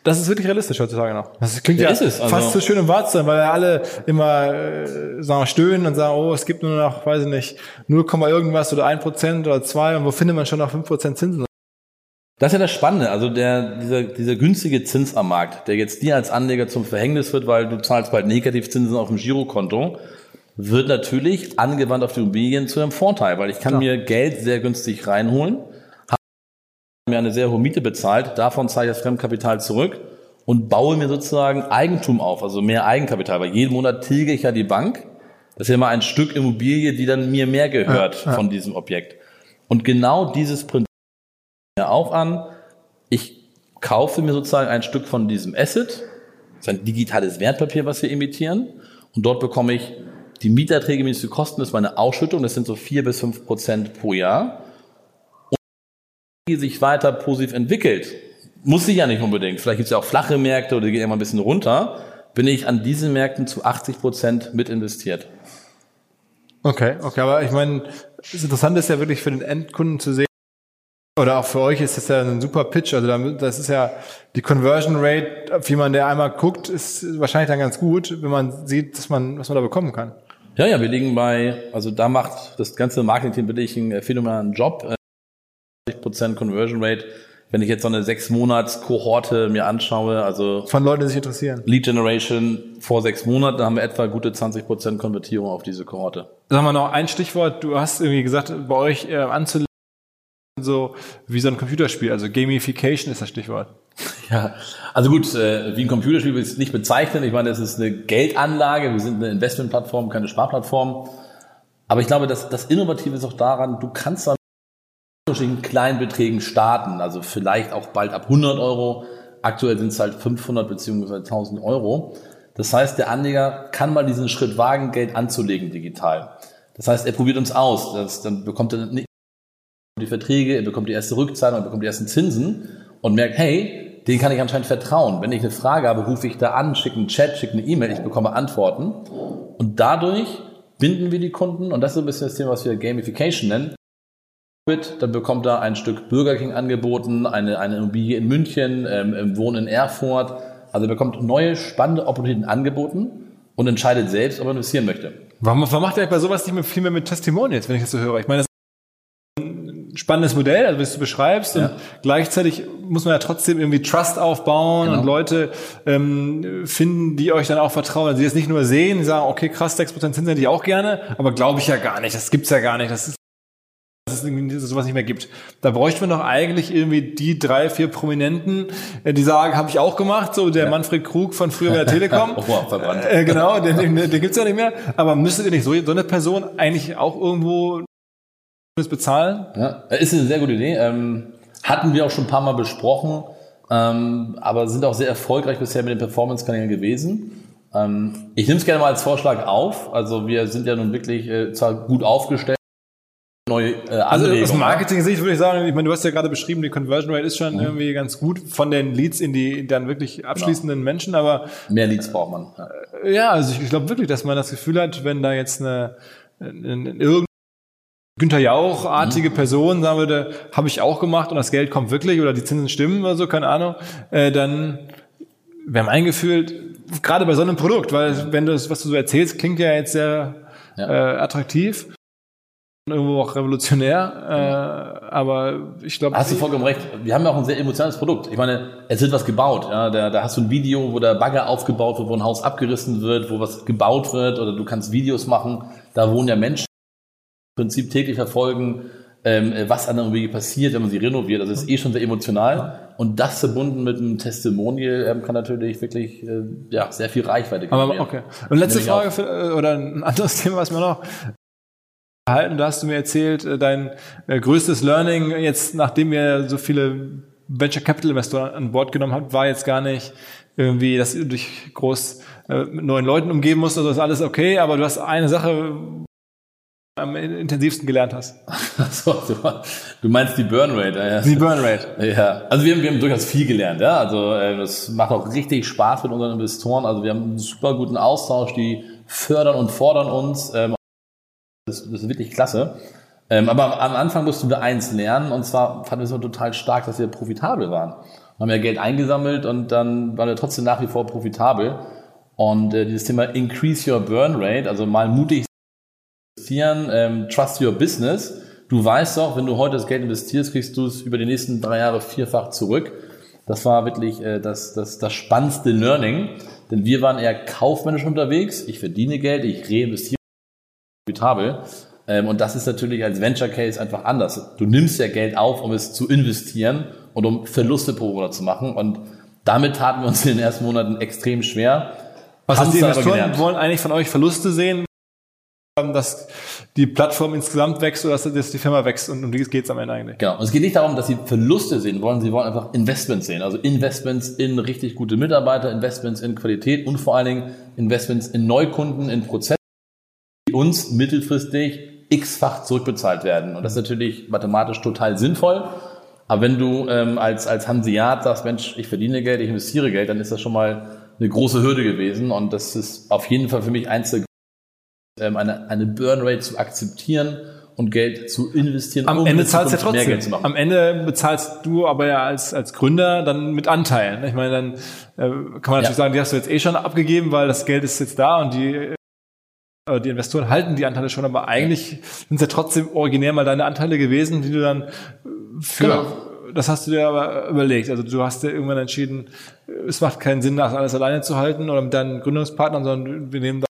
Das ist wirklich realistisch heutzutage noch. Das klingt Ja, ja, ist es, also- fast zu schön, um wahr zu sein, weil ja alle immer äh, sagen, wir, stöhnen und sagen, oh, es gibt nur noch, weiß ich nicht, 0, irgendwas oder 1 Prozent oder 2 und wo findet man schon noch 5 Prozent Zinsen? Das ist ja das Spannende, also der, dieser, dieser günstige Zins am Markt, der jetzt dir als Anleger zum Verhängnis wird, weil du zahlst bald Negativzinsen auf dem Girokonto, wird natürlich angewandt auf die Immobilien zu einem Vorteil, weil ich kann Klar. mir Geld sehr günstig reinholen, mir eine sehr hohe Miete bezahlt, davon zahle ich das Fremdkapital zurück und baue mir sozusagen Eigentum auf, also mehr Eigenkapital, weil jeden Monat tilge ich ja die Bank. Das ist ja immer ein Stück Immobilie, die dann mir mehr gehört Ja, ja. von diesem Objekt. Und genau dieses Prinzip mir auch an, ich kaufe mir sozusagen ein Stück von diesem Asset, das ist ein digitales Wertpapier, was wir emittieren, und dort bekomme ich die Mieterträge, die kosten, das ist meine Ausschüttung, das sind so vier bis fünf Prozent pro Jahr. Die sich weiter positiv entwickelt, muss sie ja nicht unbedingt. Vielleicht gibt es ja auch flache Märkte oder die gehen immer ein bisschen runter, bin ich an diesen Märkten zu 80 Prozent mit investiert. Okay, okay, aber ich meine, das Interessante ist ja wirklich für den Endkunden zu sehen, oder auch für euch ist das ja ein super Pitch. Also das ist ja die Conversion Rate, auf jemanden, der einmal guckt, ist wahrscheinlich dann ganz gut, wenn man sieht, dass man, was man da bekommen kann. Ja, ja, wir liegen bei, also da macht das ganze Marketing wirklich einen phänomenalen Job. 80% Conversion Rate. Wenn ich jetzt so eine sechs Monats Kohorte mir anschaue, also Von Leuten, die sich interessieren. Lead Generation vor sechs Monaten, dann haben wir etwa gute 20% Konvertierung auf diese Kohorte. Sagen wir noch ein Stichwort. Du hast irgendwie gesagt, bei euch äh, anzulegen, so wie so ein Computerspiel. Also Gamification ist das Stichwort. Ja, also gut, äh, wie ein Computerspiel will ich es nicht bezeichnen. Ich meine, es ist eine Geldanlage, wir sind eine Investmentplattform, keine Sparplattform. Aber ich glaube, das, das Innovative ist auch daran, du kannst dann kleinen Beträgen starten. Also vielleicht auch bald ab 100 Euro. Aktuell sind es halt 500 beziehungsweise 1000 Euro. Das heißt, der Anleger kann mal diesen Schritt wagen, Geld anzulegen digital. Das heißt, er probiert uns aus. Das, dann bekommt er die Verträge, er bekommt die erste Rückzahlung, er bekommt die ersten Zinsen und merkt, hey, den kann ich anscheinend vertrauen. Wenn ich eine Frage habe, rufe ich da an, schicke einen Chat, schicke eine E-Mail, ich bekomme Antworten. Und dadurch binden wir die Kunden, und das ist ein bisschen das Thema, was wir Gamification nennen. Dann bekommt er ein Stück Burger King angeboten, eine, eine Immobilie in München, ähm, im Wohnen in Erfurt. Also er bekommt neue, spannende Opportunitäten angeboten und entscheidet selbst, ob er investieren möchte. Warum, warum macht ihr bei sowas nicht mehr viel mehr mit Testimonials, wenn ich das so höre? Ich meine, das spannendes Modell, also wie du beschreibst. Ja. Und gleichzeitig muss man ja trotzdem irgendwie Trust aufbauen genau. und Leute ähm, finden, die euch dann auch vertrauen. Also die es nicht nur sehen, die sagen, okay, krass, 6% Zinsen hätte ich auch gerne, aber glaube ich ja gar nicht, das gibt's ja gar nicht. Das ist dass es sowas nicht mehr gibt. Da bräuchten wir doch eigentlich irgendwie die drei, vier Prominenten, äh, die sagen, habe ich auch gemacht, so der ja. Manfred Krug von früher bei der Telekom. oh, verbrannt. Äh, genau, den, den, den gibt's ja nicht mehr. Aber müsstet ihr nicht so, so eine Person eigentlich auch irgendwo bezahlen? Ja, ist eine sehr gute Idee. Ähm, hatten wir auch schon ein paar Mal besprochen, ähm, aber sind auch sehr erfolgreich bisher mit den Performance-Kanälen gewesen. Ähm, ich nehme es gerne mal als Vorschlag auf. Also wir sind ja nun wirklich äh, zwar gut aufgestellt, neue äh, Also aus Marketing-Sicht würde ich sagen, ich meine, du hast ja gerade beschrieben, die Conversion Rate ist schon mhm. irgendwie ganz gut von den Leads in die dann wirklich abschließenden genau. Menschen, aber mehr Leads braucht man. Ja, ja also ich, ich glaube wirklich, dass man das Gefühl hat, wenn da jetzt eine, eine, eine irgendeine Günther Jauch-artige mhm. Person sagen würde, habe ich auch gemacht und das Geld kommt wirklich oder die Zinsen stimmen oder so, keine Ahnung, äh, dann wäre mein Gefühl, gerade bei so einem Produkt, weil wenn du das, was du so erzählst, klingt ja jetzt sehr ja. Äh, attraktiv irgendwo auch revolutionär, äh, aber ich glaube. Hast du vollkommen recht. Wir haben ja auch ein sehr emotionales Produkt. Ich meine, es wird was gebaut. Ja, da, da hast du ein Video, wo der Bagger aufgebaut wird, wo ein Haus abgerissen wird, wo was gebaut wird, oder du kannst Videos machen. Da wohnen ja Menschen im Prinzip täglich verfolgen, ähm, was an der Immobilie passiert, wenn man sie renoviert. Also es ist eh schon sehr emotional. Und das verbunden mit einem Testimonial ähm, kann natürlich wirklich äh, ja, sehr viel Reichweite geben. Aber okay. Und letzte Frage für, äh, oder ein anderes Thema, was mir noch erhalten. Da hast du mir erzählt, äh, dein äh, größtes Learning jetzt, nachdem ihr so viele Venture Capital Investoren an Bord genommen habt, war jetzt gar nicht irgendwie, dass du dich groß äh, mit neuen Leuten umgeben musst, also ist alles okay, aber du hast eine Sache am intensivsten gelernt hast. so, du meinst die Burn Rate, ja. Die Burn Rate. Ja, also wir haben, wir haben durchaus viel gelernt, ja. Also es macht auch richtig Spaß mit unseren Investoren. Also wir haben einen super guten Austausch, die fördern und fordern uns. Das, das ist wirklich klasse. Ähm, aber am Anfang mussten wir eins lernen und zwar fanden wir es total stark, dass wir profitabel waren. Wir haben ja Geld eingesammelt und dann waren wir trotzdem nach wie vor profitabel. Und äh, dieses Thema Increase Your Burn Rate, also mal mutig investieren, ähm, Trust Your Business. Du weißt doch, wenn du heute das Geld investierst, kriegst du es über die nächsten drei Jahre vierfach zurück. Das war wirklich äh, das, das, das spannendste Learning, denn wir waren eher kaufmännisch unterwegs. Ich verdiene Geld, ich reinvestiere profitabel. Ähm, und das ist natürlich als Venture Case einfach anders. Du nimmst ja Geld auf, um es zu investieren und um Verluste pro Monat zu machen. Und damit taten wir uns in den ersten Monaten extrem schwer. Was heißt, die Investoren wollen eigentlich von euch Verluste sehen, dass die Plattform insgesamt wächst oder dass die Firma wächst und um die geht es am Ende eigentlich. Genau. Und es geht nicht darum, dass sie Verluste sehen wollen, sie wollen einfach Investments sehen. Also Investments in richtig gute Mitarbeiter, Investments in Qualität und vor allen Dingen Investments in Neukunden, in Prozesse uns mittelfristig x-fach zurückbezahlt werden. Und das ist natürlich mathematisch total sinnvoll. Aber wenn du ähm, als, als Hanseat sagst, Mensch, ich verdiene Geld, ich investiere Geld, dann ist das schon mal eine große Hürde gewesen. Und das ist auf jeden Fall für mich eins der ähm, eine, eine Burn-Rate zu akzeptieren und Geld zu investieren. Am um Ende zahlst du ja trotzdem. Geld zu machen. Am Ende bezahlst du aber ja als, als Gründer dann mit Anteilen. Ich meine, dann äh, kann man natürlich ja. sagen, die hast du jetzt eh schon abgegeben, weil das Geld ist jetzt da und die die Investoren halten die Anteile schon, aber eigentlich sind es ja trotzdem originär mal deine Anteile gewesen, die du dann für, genau. das hast du dir aber überlegt. Also du hast dir irgendwann entschieden, es macht keinen Sinn, das alles alleine zu halten oder mit deinen Gründungspartnern, sondern wir nehmen da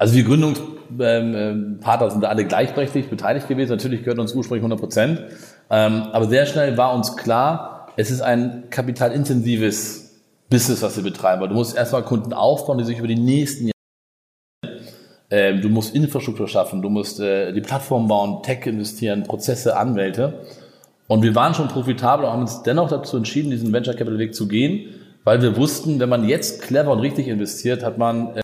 also die Gründungspartner sind da alle gleichberechtigt beteiligt gewesen. Natürlich gehört uns ursprünglich 100 Prozent. Ähm, aber sehr schnell war uns klar, es ist ein kapitalintensives Business, was wir betreiben. Du musst erstmal Kunden aufbauen, die sich über die nächsten Jahre ähm, du musst Infrastruktur schaffen, du musst äh, die Plattform bauen, Tech investieren, Prozesse, Anwälte. Und wir waren schon profitabel und haben uns dennoch dazu entschieden, diesen Venture Capital Weg zu gehen, weil wir wussten, wenn man jetzt clever und richtig investiert, hat man äh,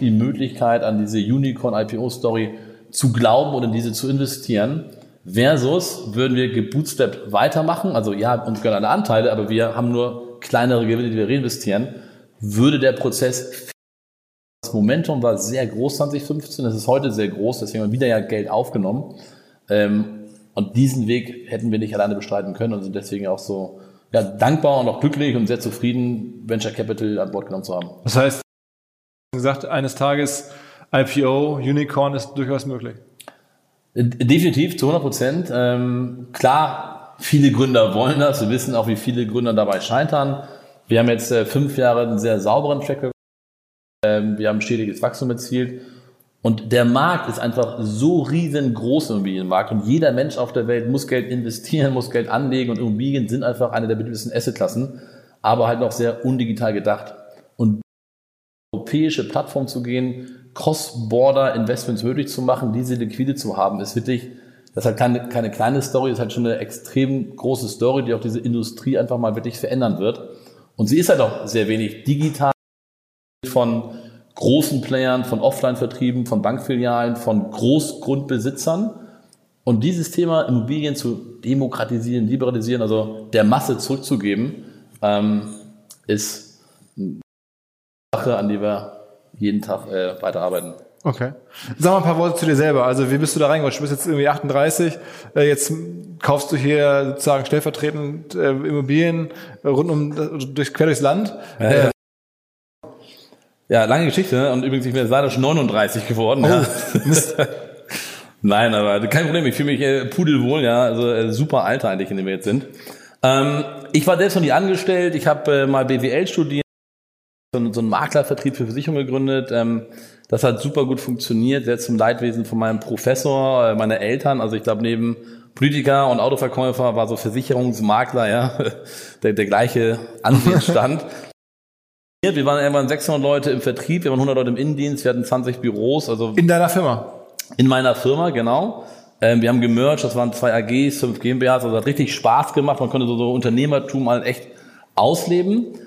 die Möglichkeit, an diese Unicorn IPO Story zu glauben und in diese zu investieren. Versus würden wir gebootstrapped weitermachen, also ja, uns gehören alle Anteile, aber wir haben nur kleinere Gewinne, die wir reinvestieren, würde der Prozess das Momentum war sehr groß 2015, es ist heute sehr groß, deswegen haben wir wieder ja Geld aufgenommen. Ähm, und diesen Weg hätten wir nicht alleine bestreiten können und sind deswegen auch so ja, dankbar und auch glücklich und sehr zufrieden, Venture Capital an Bord genommen zu haben. Das heißt, gesagt, eines Tages IPO, Unicorn ist durchaus möglich. Definitiv, zu 100 Prozent. Ähm, klar, viele Gründer wollen das. Wir wissen auch, wie viele Gründer dabei scheitern. Wir haben jetzt äh, fünf Jahre einen sehr sauberen Track wir haben stetiges Wachstum erzielt. Und der Markt ist einfach so riesengroß im Immobilienmarkt und jeder Mensch auf der Welt muss Geld investieren, muss Geld anlegen und Immobilien sind einfach eine der beliebtesten Assetklassen, aber halt noch sehr undigital gedacht. Und europäische Plattform zu gehen, Cross-Border-Investments möglich zu machen, diese liquide zu haben, ist wirklich, das ist halt keine, keine kleine Story, ist halt schon eine extrem große Story, die auch diese Industrie einfach mal wirklich verändern wird. Und sie ist halt auch sehr wenig digital von großen Playern, von Offline-Vertrieben, von Bankfilialen, von Großgrundbesitzern. Und dieses Thema Immobilien zu demokratisieren, liberalisieren, also der Masse zurückzugeben, ähm, ist eine Sache, an die wir jeden Tag äh, weiterarbeiten. Okay. Sag mal ein paar Worte zu dir selber. Also wie bist du da reingerutscht? Du bist jetzt irgendwie 38, äh, jetzt kaufst du hier sozusagen stellvertretend äh, Immobilien rund um durch quer durchs Land. Ja, ja. Ja, lange Geschichte. Ne? Und übrigens, ich bin leider schon 39 geworden. Oh, ja. Nein, aber kein Problem. Ich fühle mich äh, pudelwohl, ja. Also äh, super Alter eigentlich, in dem wir jetzt sind. Ähm, ich war selbst noch nie angestellt. Ich habe äh, mal BWL studiert, so, so einen Maklervertrieb für Versicherungen gegründet. Ähm, das hat super gut funktioniert, sehr zum Leidwesen von meinem Professor, äh, meiner Eltern. Also ich glaube, neben Politiker und Autoverkäufer war so Versicherungsmakler, ja, der, der gleiche Ansehensstand. Wir waren irgendwann 600 Leute im Vertrieb, wir waren 100 Leute im Innendienst, wir hatten 20 Büros. Also in deiner Firma? In meiner Firma, genau. Ähm, wir haben gemerged, das waren zwei AGs, fünf GmbHs, also hat richtig Spaß gemacht. Man konnte so, so Unternehmertum halt echt ausleben.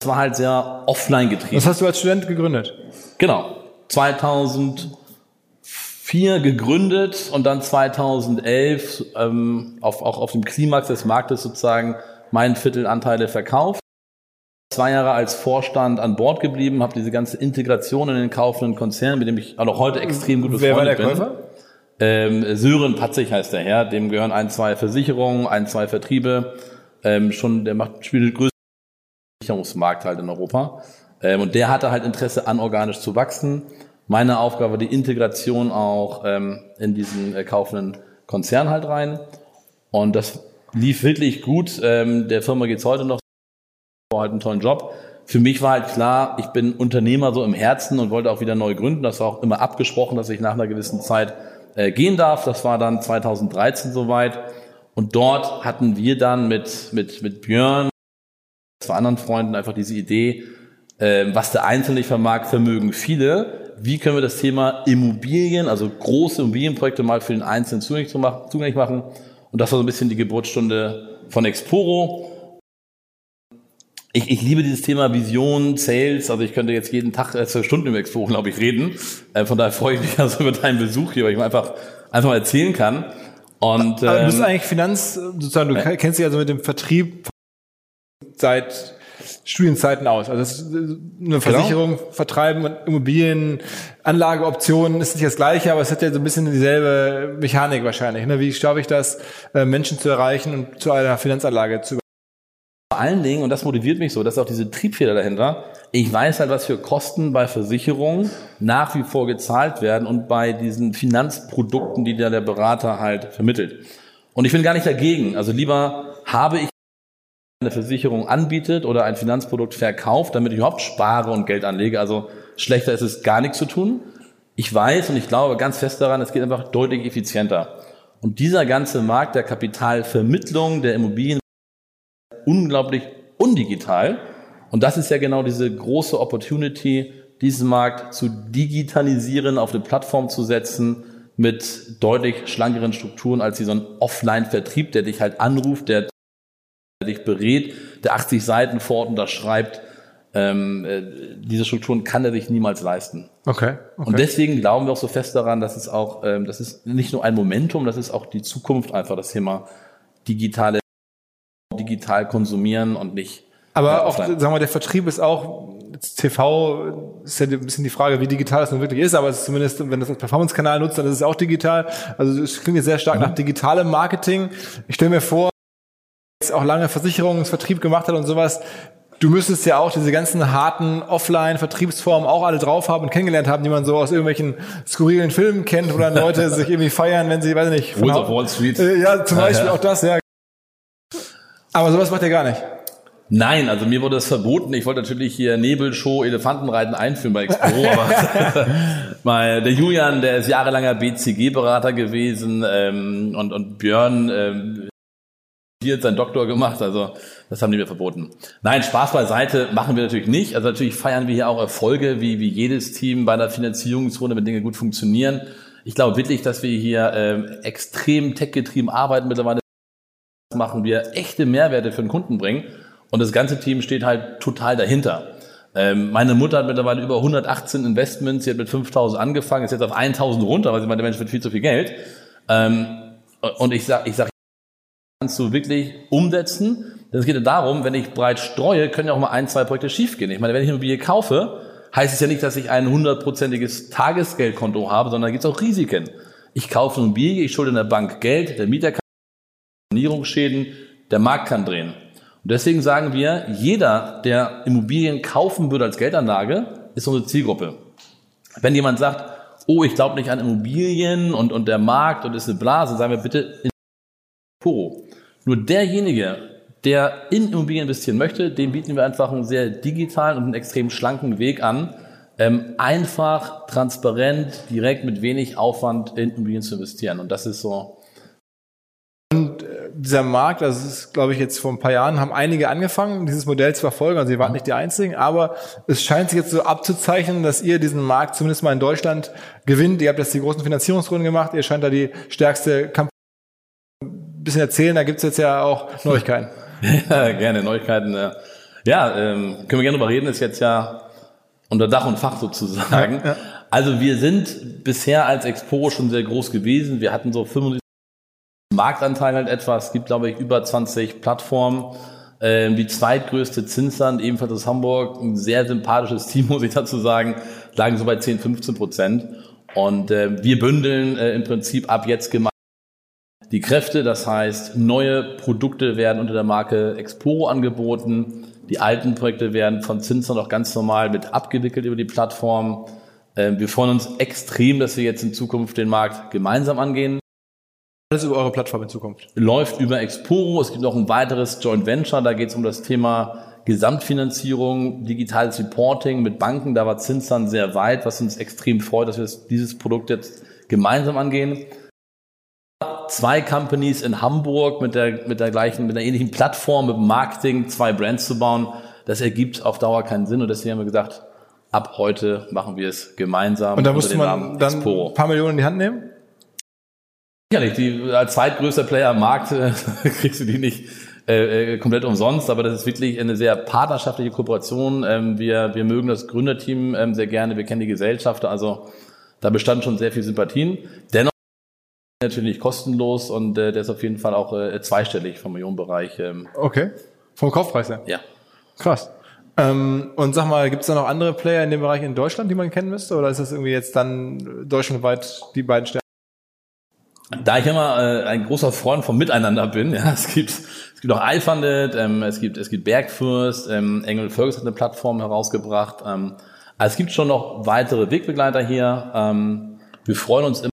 Es war halt sehr offline getrieben. Was hast du als Student gegründet? Genau. 2004 gegründet und dann 2011 ähm, auf, auch auf dem Klimax des Marktes sozusagen meinen Viertel Anteile verkauft zwei Jahre als Vorstand an Bord geblieben, habe diese ganze Integration in den kaufenden Konzern, mit dem ich auch heute extrem gut befreundet bin. Wer war der Käufer? Ähm, Sören Patzig heißt der Herr, dem gehören ein, zwei Versicherungen, ein, zwei Vertriebe. Ähm, schon, der macht spielt den größten Versicherungsmarkt halt in Europa. Ähm, und der hatte halt Interesse an organisch zu wachsen. Meine Aufgabe war die Integration auch ähm, in diesen äh, kaufenden Konzern halt rein. Und das lief wirklich gut. Ähm, der Firma geht's heute noch war halt einen tollen Job. Für mich war halt klar, ich bin Unternehmer so im Herzen und wollte auch wieder neu gründen. Das war auch immer abgesprochen, dass ich nach einer gewissen Zeit äh, gehen darf. Das war dann 2013 soweit. Und dort hatten wir dann mit, mit, mit Björn, zwei anderen Freunden einfach diese Idee, äh, was der Einzelne nicht vermag, vermögen viele. Wie können wir das Thema Immobilien, also große Immobilienprojekte mal für den Einzelnen zugänglich, machen, zugänglich machen? Und das war so ein bisschen die Geburtsstunde von Exporo ich, ich liebe dieses Thema Vision, Sales. Also ich könnte jetzt jeden Tag äh, zwölf Stunden über Expo, glaube ich, reden. Äh, von daher freue ich mich also über deinen Besuch hier, weil ich mir einfach, einfach mal erzählen kann. Und, ähm, Aber du bist ähm, eigentlich Finanz, sozusagen, du äh, kennst dich also mit dem Vertrieb seit Studienzeiten aus. Also äh, eine genau. Versicherung, genau. Vertreiben, Immobilien, Anlageoptionen ist nicht das gleiche, aber es hat ja so ein bisschen dieselbe Mechanik wahrscheinlich. Ne? Wie schaffe ich das, Menschen zu erreichen und zu einer Finanzanlage zu vor allen Dingen, und das motiviert mich so, das ist auch diese Triebfeder dahinter, ich weiß halt, was für Kosten bei Versicherungen nach wie vor gezahlt werden und bei diesen Finanzprodukten, die da der Berater halt vermittelt. Und ich bin gar nicht dagegen. Also lieber habe ich eine Versicherung anbietet oder ein Finanzprodukt verkauft, damit ich überhaupt spare und Geld anlege. Also schlechter ist es gar nichts zu tun. Ich weiß und ich glaube ganz fest daran, es geht einfach deutlich effizienter. Und dieser ganze Markt der Kapitalvermittlung, der Immobilien, unglaublich undigital. Und das ist ja genau diese große Opportunity, diesen Markt zu digitalisieren, auf eine Plattform zu setzen mit deutlich schlankeren Strukturen als so ein Offline-Vertrieb, der dich halt anruft, der dich berät, der 80 Seiten vor Ort unterschreibt. Ähm, äh, diese Strukturen kann er sich niemals leisten. Okay, okay. Und deswegen glauben wir auch so fest daran, dass es auch, ähm, das ist nicht nur ein Momentum, das ist auch die Zukunft einfach, das Thema digitale digital konsumieren und nicht. Aber auch, sagen wir mal, der Vertrieb ist auch, TV ist ja ein bisschen die Frage, wie digital das nun wirklich ist, aber es ist zumindest, wenn das als Performance-Kanal nutzt, dann ist es auch digital. Also es klingt jetzt sehr stark mhm. nach digitalem Marketing. Ich stelle mir vor, jetzt auch lange Versicherungsvertrieb gemacht hat und sowas, Du müsstest ja auch diese ganzen harten Offline-Vertriebsformen auch alle drauf haben und kennengelernt haben, die man so aus irgendwelchen skurrilen Filmen kennt, wo dann Leute sich irgendwie feiern, wenn sie, weiß ich nicht. Wolves of Wall Street. Äh, ja, zum Beispiel ja. auch das, ja. Aber sowas macht ihr gar nicht. Nein, also mir wurde das verboten. Ich wollte natürlich hier Nebelshow, Elefantenreiten einführen bei Exporo, aber mal, der Julian, der ist jahrelanger BCG-Berater gewesen ähm, und, und Björn ähm, hier seinen Doktor gemacht, also das haben die mir verboten. Nein, Spaß beiseite machen wir natürlich nicht. Also natürlich feiern wir hier auch Erfolge, wie, wie jedes Team bei der Finanzierungsrunde, wenn Dinge gut funktionieren. Ich glaube wirklich, dass wir hier ähm, extrem tech-getrieben arbeiten mittlerweile machen wir echte Mehrwerte für den Kunden bringen. Und das ganze Team steht halt total dahinter. Ähm, meine Mutter hat mittlerweile über 118 Investments, sie hat mit 5000 angefangen, ist jetzt auf 1000 runter, weil sie meinte, Mensch, wird viel zu viel Geld. Ähm, und ich sag, ich sag, kannst du wirklich umsetzen. Es geht ja darum, wenn ich breit streue, können ja auch mal ein, zwei Projekte schiefgehen. Ich meine, wenn ich eine Immobilie kaufe, heißt es ja nicht, dass ich ein hundertprozentiges Tagesgeldkonto habe, sondern da gibt es auch Risiken. Ich kaufe eine Immobilie, ich schulde in der Bank Geld, der Mieter kann Sanierungsschäden, der Markt kann drehen. Und deswegen sagen wir, jeder, der Immobilien kaufen würde als Geldanlage, ist unsere Zielgruppe. Wenn jemand sagt, oh, ich glaube nicht an Immobilien und, und der Markt und ist eine Blase, sagen wir bitte in Poro. Nur derjenige, der in Immobilien investieren möchte, dem bieten wir einfach einen sehr digitalen und einen extrem schlanken Weg an, ähm, einfach, transparent, direkt mit wenig Aufwand in Immobilien zu investieren. Und das ist so und dieser Markt, das ist, glaube ich, jetzt vor ein paar Jahren, haben einige angefangen, dieses Modell zu verfolgen. Also sie waren nicht die einzigen, aber es scheint sich jetzt so abzuzeichnen, dass ihr diesen Markt zumindest mal in Deutschland gewinnt. Ihr habt jetzt die großen Finanzierungsrunden gemacht, ihr scheint da die stärkste Kampagne ein bisschen erzählen, da gibt's jetzt ja auch Neuigkeiten. Ja, gerne, Neuigkeiten. Ja, ähm, können wir gerne drüber reden, ist jetzt ja unter Dach und Fach sozusagen. Ja, ja. Also wir sind bisher als Expo schon sehr groß gewesen. Wir hatten so 75 Marktanteil halt etwa. Es gibt, glaube ich, über 20 Plattformen. Ähm, die zweitgrößte Zinsland, ebenfalls aus Hamburg, ein sehr sympathisches Team, muss ich dazu sagen, lagen so bei 10, 15 Prozent. Und äh, wir bündeln äh, im Prinzip ab jetzt gemeinsam die Kräfte. Das heißt, neue Produkte werden unter der Marke Exporo angeboten. Die alten Projekte werden von Zinsland auch ganz normal mit abgewickelt über die Plattform. Äh, wir freuen uns extrem, dass wir jetzt in Zukunft den Markt gemeinsam angehen. Alles über eure Plattform in Zukunft? Läuft über Exporo. Es gibt noch ein weiteres Joint Venture. Da geht es um das Thema Gesamtfinanzierung, digitales Reporting mit Banken. Da war Zinsland sehr weit, was uns extrem freut, dass wir dieses Produkt jetzt gemeinsam angehen. Zwei Companies in Hamburg mit der, mit der gleichen, mit einer ähnlichen Plattform, mit Marketing, zwei Brands zu bauen, das ergibt auf Dauer keinen Sinn. Und deswegen haben wir gesagt, ab heute machen wir es gemeinsam. Und da musste man dann ein paar Millionen in die Hand nehmen? Sicherlich, die, als zweitgrößter Player am Markt äh, kriegst du die nicht äh, äh, komplett umsonst, aber das ist wirklich eine sehr partnerschaftliche Kooperation. Ähm, wir, wir mögen das Gründerteam ähm, sehr gerne, wir kennen die Gesellschafter, also da bestand schon sehr viel Sympathien. Dennoch natürlich kostenlos und äh, der ist auf jeden Fall auch äh, zweistellig vom Millionenbereich. Ähm. Okay, vom Kaufpreis her? Ja. Krass. Ähm, und sag mal, gibt es da noch andere Player in dem Bereich in Deutschland, die man kennen müsste? Oder ist das irgendwie jetzt dann deutschlandweit die beiden Stärken? Da ich immer äh, ein großer Freund vom Miteinander bin, ja, es gibt es gibt auch iFunded, ähm, es gibt es gibt Bergfürst, ähm, Engel Fergus hat eine Plattform herausgebracht. Ähm, also es gibt schon noch weitere Wegbegleiter hier. Ähm, wir freuen uns immer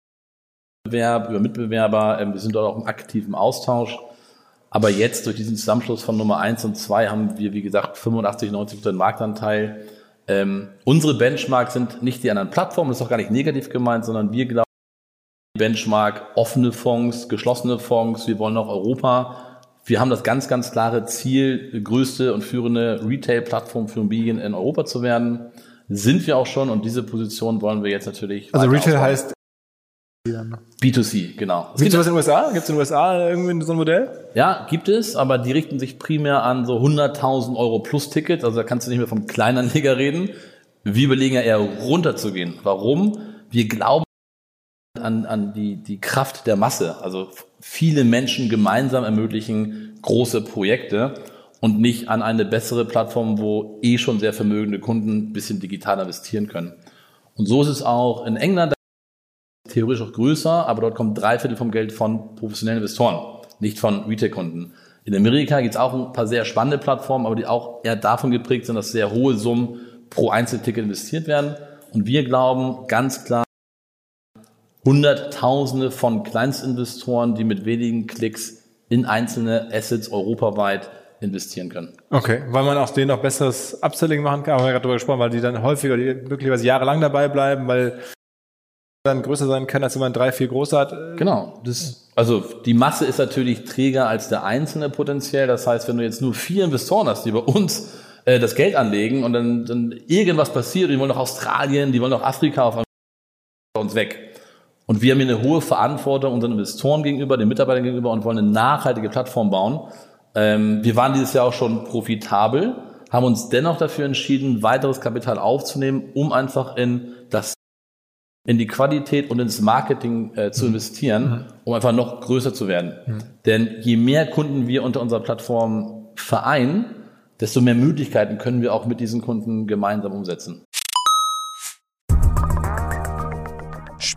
über über Mitbewerber. Ähm, wir sind dort auch im aktiven Austausch. Aber jetzt durch diesen Zusammenschluss von Nummer eins und zwei haben wir, wie gesagt, 85, 90 Prozent Marktanteil. Ähm, unsere Benchmarks sind nicht die anderen Plattformen, das ist auch gar nicht negativ gemeint, sondern wir glauben, Benchmark offene Fonds, geschlossene Fonds. Wir wollen auch Europa. Wir haben das ganz, ganz klare Ziel, größte und führende Retail-Plattform für Immobilien in Europa zu werden. Sind wir auch schon und diese Position wollen wir jetzt natürlich. Also Retail ausbauen. heißt B2C, genau. Gibt es was in den USA? Gibt es in den USA irgendwie so ein Modell? Ja, gibt es, aber die richten sich primär an so 100.000 Euro plus Ticket. Also da kannst du nicht mehr vom Kleinanleger reden. Wir überlegen ja eher runterzugehen. Warum? Wir glauben, an, an die, die Kraft der Masse. Also viele Menschen gemeinsam ermöglichen große Projekte und nicht an eine bessere Plattform, wo eh schon sehr vermögende Kunden ein bisschen digital investieren können. Und so ist es auch in England theoretisch auch größer, aber dort kommt drei Viertel vom Geld von professionellen Investoren, nicht von Retail-Kunden. In Amerika gibt es auch ein paar sehr spannende Plattformen, aber die auch eher davon geprägt sind, dass sehr hohe Summen pro Einzelticket investiert werden. Und wir glauben ganz klar, Hunderttausende von Kleinstinvestoren, die mit wenigen Klicks in einzelne Assets europaweit investieren können. Okay, weil man auch denen auch besseres Upselling machen kann, haben wir gerade darüber gesprochen, weil die dann häufiger, die möglicherweise jahrelang dabei bleiben, weil dann größer sein kann, als wenn man drei, vier große hat. Genau. Das, also die Masse ist natürlich träger als der Einzelne potenziell. Das heißt, wenn du jetzt nur vier Investoren hast, die bei uns äh, das Geld anlegen und dann, dann irgendwas passiert, die wollen nach Australien, die wollen nach Afrika auf uns weg. Und wir haben hier eine hohe Verantwortung unseren Investoren gegenüber, den Mitarbeitern gegenüber und wollen eine nachhaltige Plattform bauen. Ähm, wir waren dieses Jahr auch schon profitabel, haben uns dennoch dafür entschieden, weiteres Kapital aufzunehmen, um einfach in das in die Qualität und ins Marketing äh, zu mhm. investieren, mhm. um einfach noch größer zu werden. Mhm. Denn je mehr Kunden wir unter unserer Plattform vereinen, desto mehr Möglichkeiten können wir auch mit diesen Kunden gemeinsam umsetzen.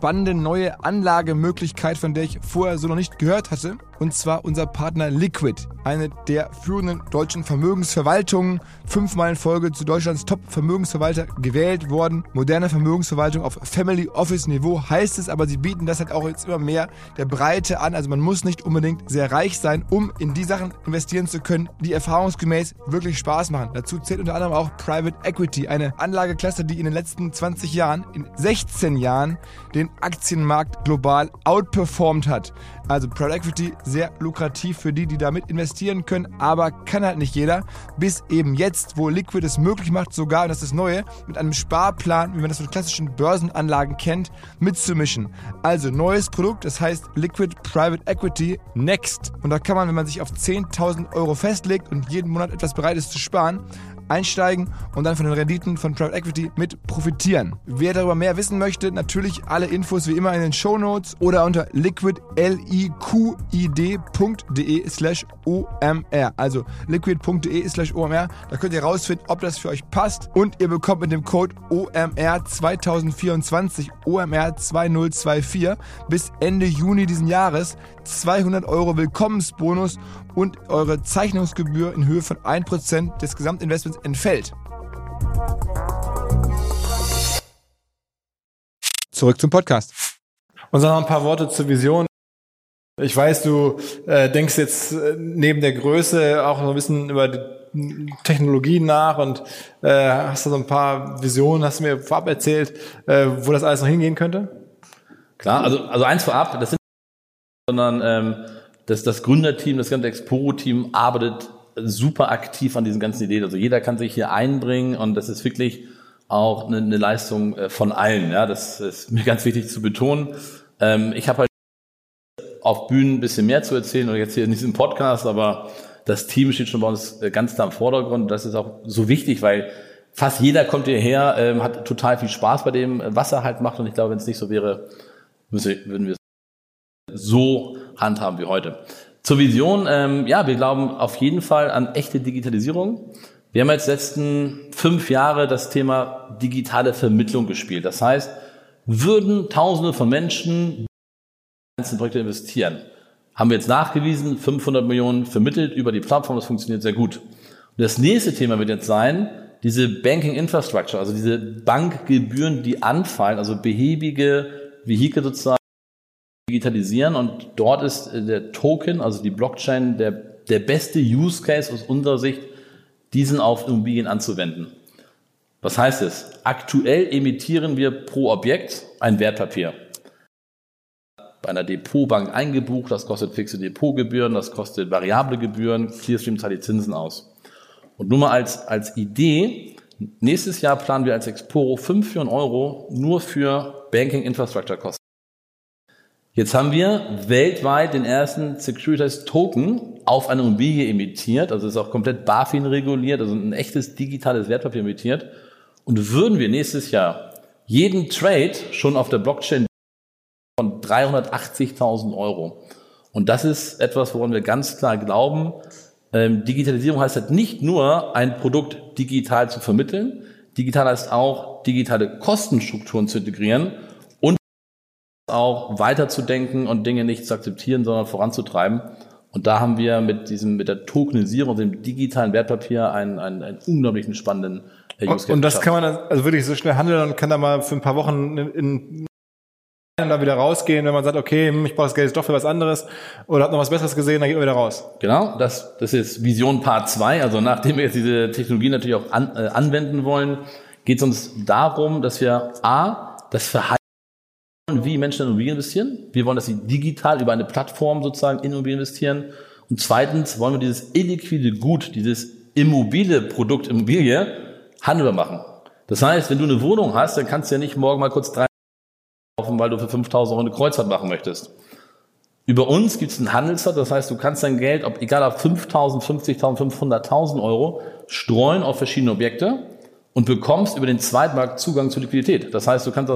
Spannende neue Anlagemöglichkeit, von der ich vorher so noch nicht gehört hatte. Und zwar unser Partner Liquid, eine der führenden deutschen Vermögensverwaltungen. Fünfmal in Folge zu Deutschlands Top-Vermögensverwalter gewählt worden. Moderne Vermögensverwaltung auf Family Office Niveau heißt es, aber sie bieten das halt auch jetzt immer mehr der Breite an. Also man muss nicht unbedingt sehr reich sein, um in die Sachen investieren zu können, die erfahrungsgemäß wirklich Spaß machen. Dazu zählt unter anderem auch Private Equity, eine Anlageklasse, die in den letzten 20 Jahren, in 16 Jahren, den Aktienmarkt global outperformed hat. Also Private Equity sehr lukrativ für die, die damit investieren können, aber kann halt nicht jeder. Bis eben jetzt, wo Liquid es möglich macht, sogar, und das ist das Neue, mit einem Sparplan, wie man das von klassischen Börsenanlagen kennt, mitzumischen. Also neues Produkt, das heißt Liquid Private Equity Next. Und da kann man, wenn man sich auf 10.000 Euro festlegt und jeden Monat etwas bereit ist zu sparen, einsteigen und dann von den Renditen von Private Equity mit profitieren. Wer darüber mehr wissen möchte, natürlich alle Infos wie immer in den Show Notes oder unter liquidliquid.de slash omr. Also liquid.de slash omr. Da könnt ihr rausfinden, ob das für euch passt und ihr bekommt mit dem Code OMR 2024 OMR 2024 bis Ende Juni diesen Jahres 200 Euro Willkommensbonus und eure Zeichnungsgebühr in Höhe von 1% des Gesamtinvestments entfällt. Zurück zum Podcast. Und dann noch ein paar Worte zur Vision. Ich weiß, du äh, denkst jetzt äh, neben der Größe auch noch ein bisschen über die Technologie nach und äh, hast da so ein paar Visionen, hast du mir vorab erzählt, äh, wo das alles noch hingehen könnte? Klar, also, also eins vorab, das sind sondern ähm, das, das Gründerteam, das ganze Exporo-Team arbeitet super aktiv an diesen ganzen Ideen. Also jeder kann sich hier einbringen und das ist wirklich auch eine, eine Leistung äh, von allen. Ja, das ist mir ganz wichtig zu betonen. Ähm, ich habe halt auf Bühnen ein bisschen mehr zu erzählen oder jetzt hier in diesem Podcast, aber das Team steht schon bei uns äh, ganz da im Vordergrund. Das ist auch so wichtig, weil fast jeder kommt hierher, ähm, hat total viel Spaß bei dem, was er halt macht. Und ich glaube, wenn es nicht so wäre, würden wir es so handhaben wie heute. Zur Vision, ähm, ja, wir glauben auf jeden Fall an echte Digitalisierung. Wir haben jetzt letzten fünf Jahre das Thema digitale Vermittlung gespielt. Das heißt, würden Tausende von Menschen in einzelne Projekte investieren, haben wir jetzt nachgewiesen, 500 Millionen vermittelt über die Plattform, das funktioniert sehr gut. Und das nächste Thema wird jetzt sein, diese Banking Infrastructure, also diese Bankgebühren, die anfallen, also behäbige Vehikel sozusagen, digitalisieren und dort ist äh, der Token, also die Blockchain, der, der beste Use Case aus unserer Sicht, diesen auf Immobilien anzuwenden. Was heißt es? Aktuell emittieren wir pro Objekt ein Wertpapier. Bei einer Depotbank eingebucht, das kostet fixe Depotgebühren, das kostet variable Gebühren, Clearstream zahlt die Zinsen aus. Und nur mal als, als Idee, nächstes Jahr planen wir als Exporo 5 Millionen Euro nur für Banking Infrastructure Kosten. Jetzt haben wir weltweit den ersten Securitized Token auf eine Immobilie emittiert, also ist auch komplett BaFin reguliert, also ein echtes digitales Wertpapier emittiert. Und würden wir nächstes Jahr jeden Trade schon auf der Blockchain von 380.000 Euro. Und das ist etwas, woran wir ganz klar glauben. Ähm, Digitalisierung heißt halt nicht nur, ein Produkt digital zu vermitteln. Digital heißt auch, digitale Kostenstrukturen zu integrieren auch weiterzudenken und Dinge nicht zu akzeptieren, sondern voranzutreiben. Und da haben wir mit diesem, mit der Tokenisierung, dem digitalen Wertpapier einen, einen, einen unglaublichen spannenden äh, Use Und das kann man also wirklich so schnell handeln und kann da mal für ein paar Wochen in, in da wieder rausgehen, wenn man sagt, okay, hm, ich brauche das Geld jetzt doch für was anderes oder hat noch was Besseres gesehen, dann geht man wieder raus. Genau, das, das ist Vision Part 2. Also nachdem wir jetzt diese Technologie natürlich auch an, äh, anwenden wollen, geht es uns darum, dass wir A, das Verhalten, wie Menschen in Immobilien investieren. Wir wollen, dass sie digital über eine Plattform sozusagen in Immobilien investieren. Und zweitens wollen wir dieses illiquide Gut, dieses immobile Produkt Immobilie handelbar machen. Das heißt, wenn du eine Wohnung hast, dann kannst du ja nicht morgen mal kurz drei kaufen, weil du für 5000 Euro eine Kreuzfahrt machen möchtest. Über uns gibt es einen Handelsplatz, das heißt, du kannst dein Geld, ob egal ob 5000, 50.000, 500.000 Euro, streuen auf verschiedene Objekte und bekommst über den Zweitmarkt Zugang zur Liquidität. Das heißt, du kannst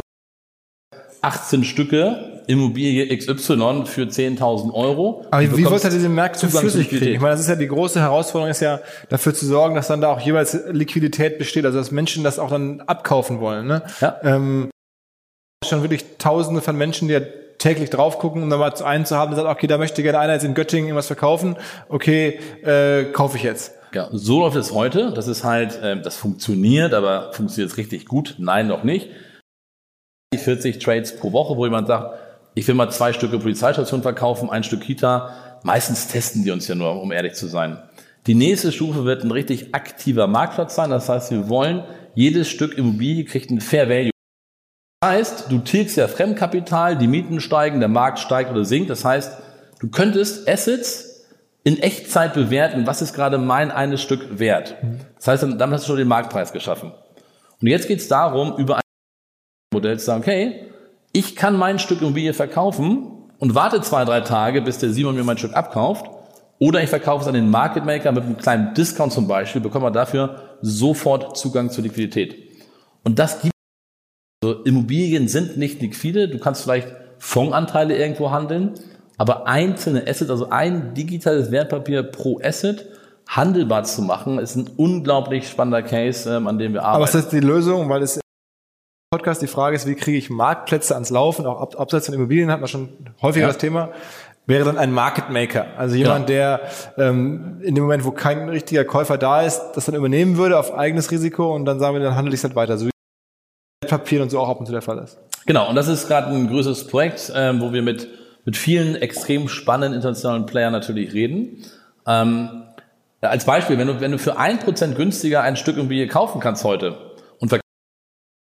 18 Stücke Immobilie XY für 10.000 Euro. Aber wie wollt ihr diese Märkte flüssig kriegen? Ich meine, das ist ja die große Herausforderung, ist ja dafür zu sorgen, dass dann da auch jeweils Liquidität besteht, also dass Menschen das auch dann abkaufen wollen. Ne? Ja. Ähm, schon wirklich Tausende von Menschen, die täglich drauf gucken, um dann mal einen zu haben, der sagt, okay, da möchte gerne einer jetzt in Göttingen irgendwas verkaufen, okay, äh, kaufe ich jetzt. Ja, so läuft es heute. Das ist halt, äh, das funktioniert, aber funktioniert es richtig gut? Nein, noch nicht. 40 Trades pro Woche, wo jemand sagt, ich will mal zwei Stücke Polizeistation verkaufen, ein Stück Kita. Meistens testen die uns ja nur, um ehrlich zu sein. Die nächste Stufe wird ein richtig aktiver Marktplatz sein. Das heißt, wir wollen, jedes Stück Immobilie kriegt ein Fair Value. Das heißt, du tilgst ja Fremdkapital, die Mieten steigen, der Markt steigt oder sinkt. Das heißt, du könntest Assets in Echtzeit bewerten, was ist gerade mein eines Stück wert. Das heißt, damit hast du schon den Marktpreis geschaffen. Und jetzt geht es darum, über Modell zu sagen, okay, ich kann mein Stück Immobilie verkaufen und warte zwei, drei Tage, bis der Simon mir mein Stück abkauft. Oder ich verkaufe es an den Market Maker mit einem kleinen Discount zum Beispiel, bekomme wir dafür sofort Zugang zur Liquidität. Und das gibt also Immobilien sind nicht liquide. Du kannst vielleicht Fondsanteile irgendwo handeln, aber einzelne Assets, also ein digitales Wertpapier pro Asset, handelbar zu machen, ist ein unglaublich spannender Case, ähm, an dem wir arbeiten. Aber was ist die Lösung? Weil es Podcast die Frage ist, wie kriege ich Marktplätze ans Laufen? Auch ab, abseits von Immobilien hat man schon häufiger ja. das Thema. Wäre dann ein Market Maker, also jemand, ja. der ähm, in dem Moment, wo kein richtiger Käufer da ist, das dann übernehmen würde auf eigenes Risiko und dann sagen wir, dann handle ich es halt weiter. So Papier und so auch ab und zu der Fall ist. Genau, und das ist gerade ein größeres Projekt, ähm, wo wir mit, mit vielen extrem spannenden internationalen Playern natürlich reden. Ähm, als Beispiel, wenn du, wenn du für ein Prozent günstiger ein Stück Immobilie kaufen kannst heute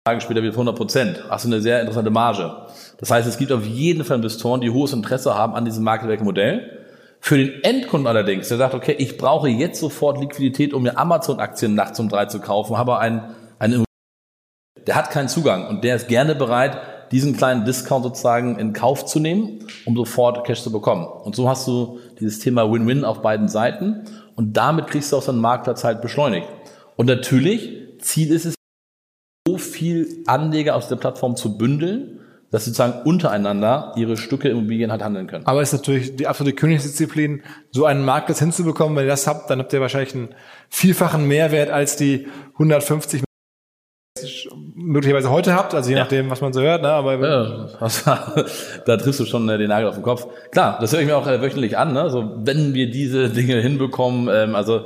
Tage später wieder 100 Prozent, hast du eine sehr interessante Marge. Das heißt, es gibt auf jeden Fall Investoren, die hohes Interesse haben an diesem Marktwerk-Modell. Für den Endkunden allerdings, der sagt, okay, ich brauche jetzt sofort Liquidität, um mir Amazon-Aktien nachts um drei zu kaufen, habe ein, ein der hat keinen Zugang und der ist gerne bereit, diesen kleinen Discount sozusagen in Kauf zu nehmen, um sofort Cash zu bekommen. Und so hast du dieses Thema Win-Win auf beiden Seiten und damit kriegst du auch so einen Marktplatz halt beschleunigt. Und natürlich, Ziel ist es, viel Anleger aus der Plattform zu bündeln, dass sie sozusagen untereinander ihre Stücke Immobilien halt handeln können. Aber es ist natürlich die absolute Königsdisziplin, so einen Marktplatz hinzubekommen. Wenn ihr das habt, dann habt ihr wahrscheinlich einen vielfachen Mehrwert als die 150 möglicherweise heute habt, also je ja. nachdem, was man so hört. Ne? Aber ja, da triffst du schon äh, den Nagel auf den Kopf. Klar, das höre ich mir auch äh, wöchentlich an. Ne? So, wenn wir diese Dinge hinbekommen, ähm, also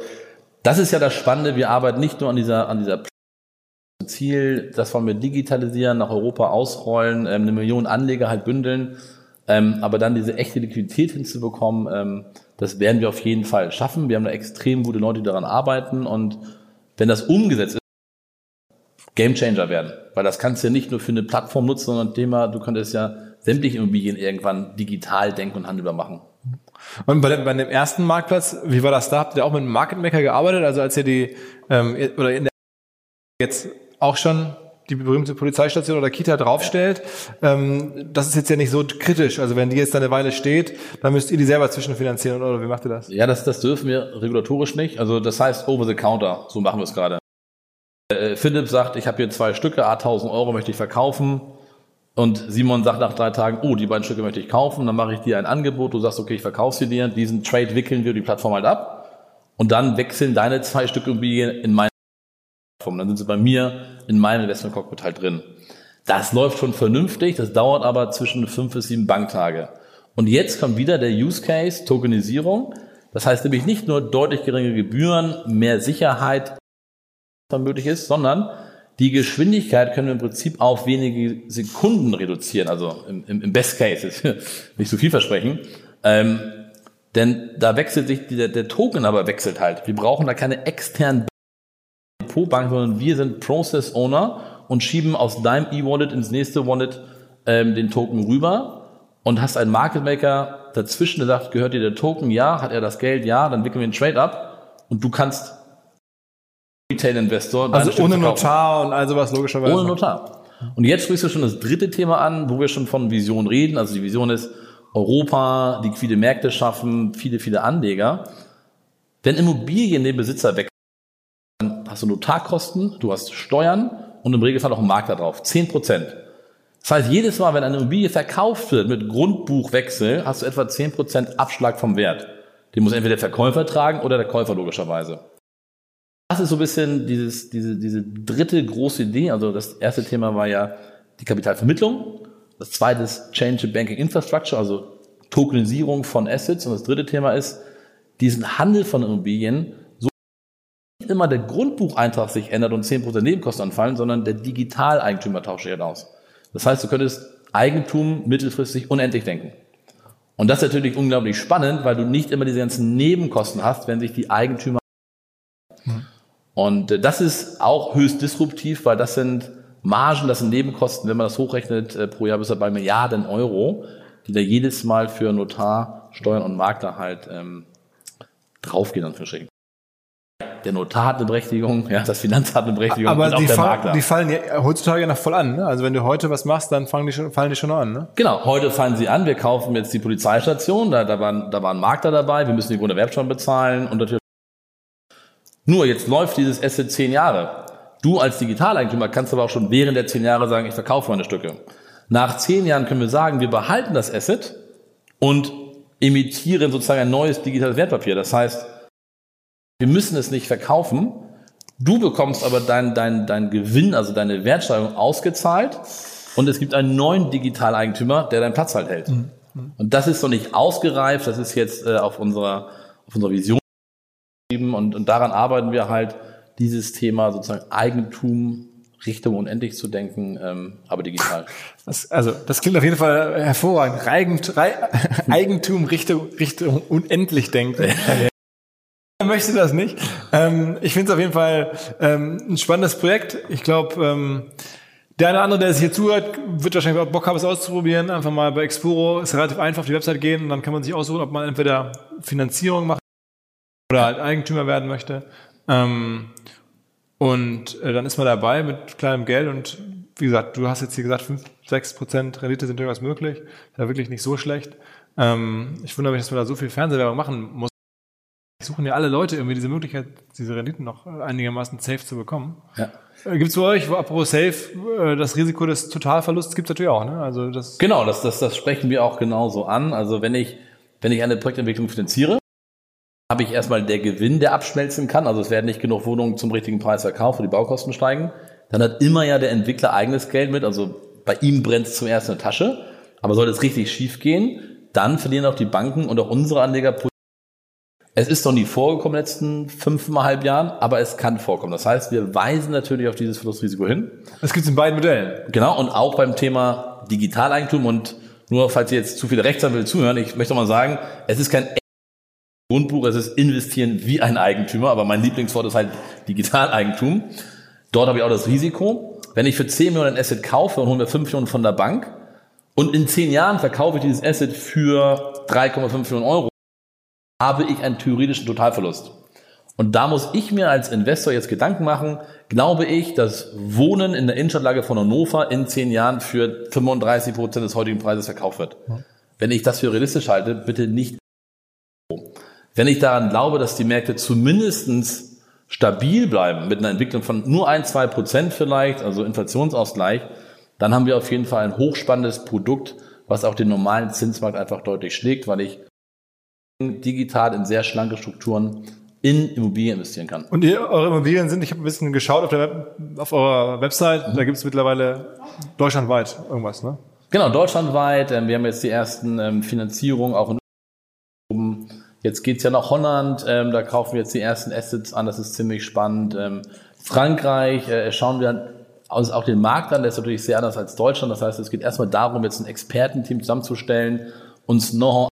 das ist ja das Spannende. Wir arbeiten nicht nur an dieser an dieser Ziel, das wollen wir digitalisieren, nach Europa ausrollen, ähm, eine Million Anleger halt bündeln, ähm, aber dann diese echte Liquidität hinzubekommen, ähm, das werden wir auf jeden Fall schaffen. Wir haben da extrem gute Leute, die daran arbeiten und wenn das umgesetzt ist, Gamechanger werden. Weil das kannst du ja nicht nur für eine Plattform nutzen, sondern Thema, du könntest ja sämtliche Immobilien irgendwann digital denken und handelbar machen. Und bei dem, bei dem ersten Marktplatz, wie war das da? Habt ihr auch mit einem Market Maker gearbeitet? Also als ihr die, ähm, oder in der jetzt auch schon die berühmte Polizeistation oder Kita draufstellt, ähm, das ist jetzt ja nicht so kritisch. Also wenn die jetzt eine Weile steht, dann müsst ihr die selber zwischenfinanzieren oder wie macht ihr das? Ja, das, das dürfen wir regulatorisch nicht. Also das heißt over the counter, so machen wir es gerade. Äh, Philipp sagt, ich habe hier zwei Stücke, a 1000 Euro möchte ich verkaufen. Und Simon sagt nach drei Tagen, oh, die beiden Stücke möchte ich kaufen. Dann mache ich dir ein Angebot. Du sagst, okay, ich verkaufe sie dir. Diesen Trade wickeln wir die Plattform halt ab. Und dann wechseln deine zwei Stücke Immobilien in meine Plattform. Dann sind sie bei mir in meinem Investment Cockpit halt drin. Das läuft schon vernünftig. Das dauert aber zwischen fünf bis sieben Banktage. Und jetzt kommt wieder der Use Case Tokenisierung. Das heißt nämlich nicht nur deutlich geringere Gebühren, mehr Sicherheit, was möglich ist, sondern die Geschwindigkeit können wir im Prinzip auf wenige Sekunden reduzieren. Also im, im Best Case ist nicht so viel versprechen. Ähm, denn da wechselt sich der, der Token aber wechselt halt. Wir brauchen da keine externen Depotbank, sondern wir sind Process Owner und schieben aus deinem E-Wallet ins nächste Wallet ähm, den Token rüber und hast einen Market Maker dazwischen, der sagt, gehört dir der Token? Ja. Hat er das Geld? Ja. Dann wickeln wir einen Trade ab und du kannst Retail-Investor. Also ohne Notar und all sowas logischerweise. Ohne Notar. Und jetzt sprichst du schon das dritte Thema an, wo wir schon von Vision reden. Also die Vision ist Europa, liquide Märkte schaffen, viele, viele Anleger. Wenn Immobilien den Besitzer weg, hast du Notarkosten, du hast Steuern und im Regelfall auch einen Makler drauf. Zehn Prozent. Das heißt, jedes Mal, wenn eine Immobilie verkauft wird mit Grundbuchwechsel, hast du etwa zehn Prozent Abschlag vom Wert. Den muss entweder der Verkäufer tragen oder der Käufer logischerweise. Das ist so ein bisschen dieses, diese, diese dritte große Idee. Also das erste Thema war ja die Kapitalvermittlung. Das zweite ist Change the Banking Infrastructure, also Tokenisierung von Assets. Und das dritte Thema ist diesen Handel von Immobilien nicht immer der Grundbucheintrag sich ändert und 10% Nebenkosten anfallen, sondern der Digitaleigentümer tauscht sich aus. Das heißt, du könntest Eigentum mittelfristig unendlich denken. Und das ist natürlich unglaublich spannend, weil du nicht immer diese ganzen Nebenkosten hast, wenn sich die Eigentümer und äh, das ist auch höchst disruptiv, weil das sind Margen, das sind Nebenkosten, wenn man das hochrechnet, äh, pro Jahr bis bei Milliarden Euro, die da jedes Mal für Notar, Steuern und Makler halt ähm, draufgehen, an verschicken. Der Notar hat eine Berechtigung, ja, das Finanzamt hat eine Berechtigung Aber und die, auch der Makler. die fallen ja heutzutage ja noch voll an. Ne? Also wenn du heute was machst, dann fallen die schon, fallen die schon an. Ne? Genau, heute fallen sie an. Wir kaufen jetzt die Polizeistation, da, da, waren, da waren Makler dabei, wir müssen die Grunderwerbsteuer bezahlen und natürlich nur jetzt läuft dieses Asset zehn Jahre. Du als Digitaleigentümer kannst aber auch schon während der zehn Jahre sagen, ich verkaufe meine Stücke. Nach zehn Jahren können wir sagen, wir behalten das Asset und emittieren sozusagen ein neues digitales Wertpapier. Das heißt, wir müssen es nicht verkaufen. Du bekommst aber dein, dein, dein Gewinn, also deine Wertsteigerung ausgezahlt und es gibt einen neuen Digitaleigentümer, der deinen Platz halt hält. Mhm. Und das ist noch nicht ausgereift, das ist jetzt äh, auf unserer, auf unserer Vision und, und daran arbeiten wir halt, dieses Thema sozusagen Eigentum Richtung unendlich zu denken, ähm, aber digital. Das, also das klingt auf jeden Fall hervorragend. Eigent, Eigentum Richtung, Richtung unendlich denken. Ich möchte das nicht. Ähm, ich finde es auf jeden Fall ähm, ein spannendes Projekt. Ich glaube, ähm, der eine oder andere, der es hier zuhört, wird wahrscheinlich auch Bock haben, es auszuprobieren. Einfach mal bei Exporo ist relativ einfach auf die Website gehen und dann kann man sich aussuchen, ob man entweder Finanzierung macht oder halt Eigentümer werden möchte. Ähm, und äh, dann ist man dabei mit kleinem Geld und wie gesagt, du hast jetzt hier gesagt, 5, 6 Prozent Rendite sind durchaus möglich. Ist ja wirklich nicht so schlecht. Ähm, ich wundere mich, dass man da so viel Fernsehwerbung machen muss. Suchen ja alle Leute irgendwie diese Möglichkeit, diese Renditen noch einigermaßen safe zu bekommen. Ja. Äh, gibt es bei euch, apropos safe, äh, das Risiko des Totalverlusts gibt es natürlich auch, ne? Also das genau, das, das, das sprechen wir auch genauso an. Also wenn ich, wenn ich eine Projektentwicklung finanziere, habe ich erstmal der Gewinn, der abschmelzen kann. Also es werden nicht genug Wohnungen zum richtigen Preis verkauft, wo die Baukosten steigen. Dann hat immer ja der Entwickler eigenes Geld mit. Also bei ihm brennt es zum ersten eine Tasche. Aber sollte es richtig schief gehen, dann verlieren auch die Banken und auch unsere Anleger. Es ist noch nie vorgekommen in den letzten fünfeinhalb Jahren, aber es kann vorkommen. Das heißt, wir weisen natürlich auf dieses Verlustrisiko hin. Das gibt es in beiden Modellen. Genau, und auch beim Thema Digitaleigentum und nur falls ihr jetzt zu viele Rechtsanwälte zuhören, ich möchte mal sagen, es ist kein Grundbuch, es ist investieren wie ein Eigentümer, aber mein Lieblingswort ist halt Digitaleigentum. Dort habe ich auch das Risiko. Wenn ich für 10 Millionen ein Asset kaufe und hole mir 5 Millionen von der Bank und in 10 Jahren verkaufe ich dieses Asset für 3,5 Millionen Euro, habe ich einen theoretischen Totalverlust. Und da muss ich mir als Investor jetzt Gedanken machen, glaube ich, dass Wohnen in der Innenstadtlage von Hannover in 10 Jahren für 35 Prozent des heutigen Preises verkauft wird. Wenn ich das für realistisch halte, bitte nicht wenn ich daran glaube, dass die Märkte zumindestens stabil bleiben mit einer Entwicklung von nur ein, zwei Prozent vielleicht, also Inflationsausgleich, dann haben wir auf jeden Fall ein hochspannendes Produkt, was auch den normalen Zinsmarkt einfach deutlich schlägt, weil ich digital in sehr schlanke Strukturen in Immobilien investieren kann. Und ihr, eure Immobilien sind, ich habe ein bisschen geschaut auf, der Web, auf eurer Website, mhm. da gibt es mittlerweile deutschlandweit irgendwas, ne? Genau, deutschlandweit. Ähm, wir haben jetzt die ersten ähm, Finanzierungen auch in Jetzt geht's ja nach Holland, ähm, da kaufen wir jetzt die ersten Assets an, das ist ziemlich spannend. Frankreich äh, schauen wir uns auch den Markt an, der ist natürlich sehr anders als Deutschland. Das heißt, es geht erstmal darum, jetzt ein Expertenteam zusammenzustellen, uns Know-how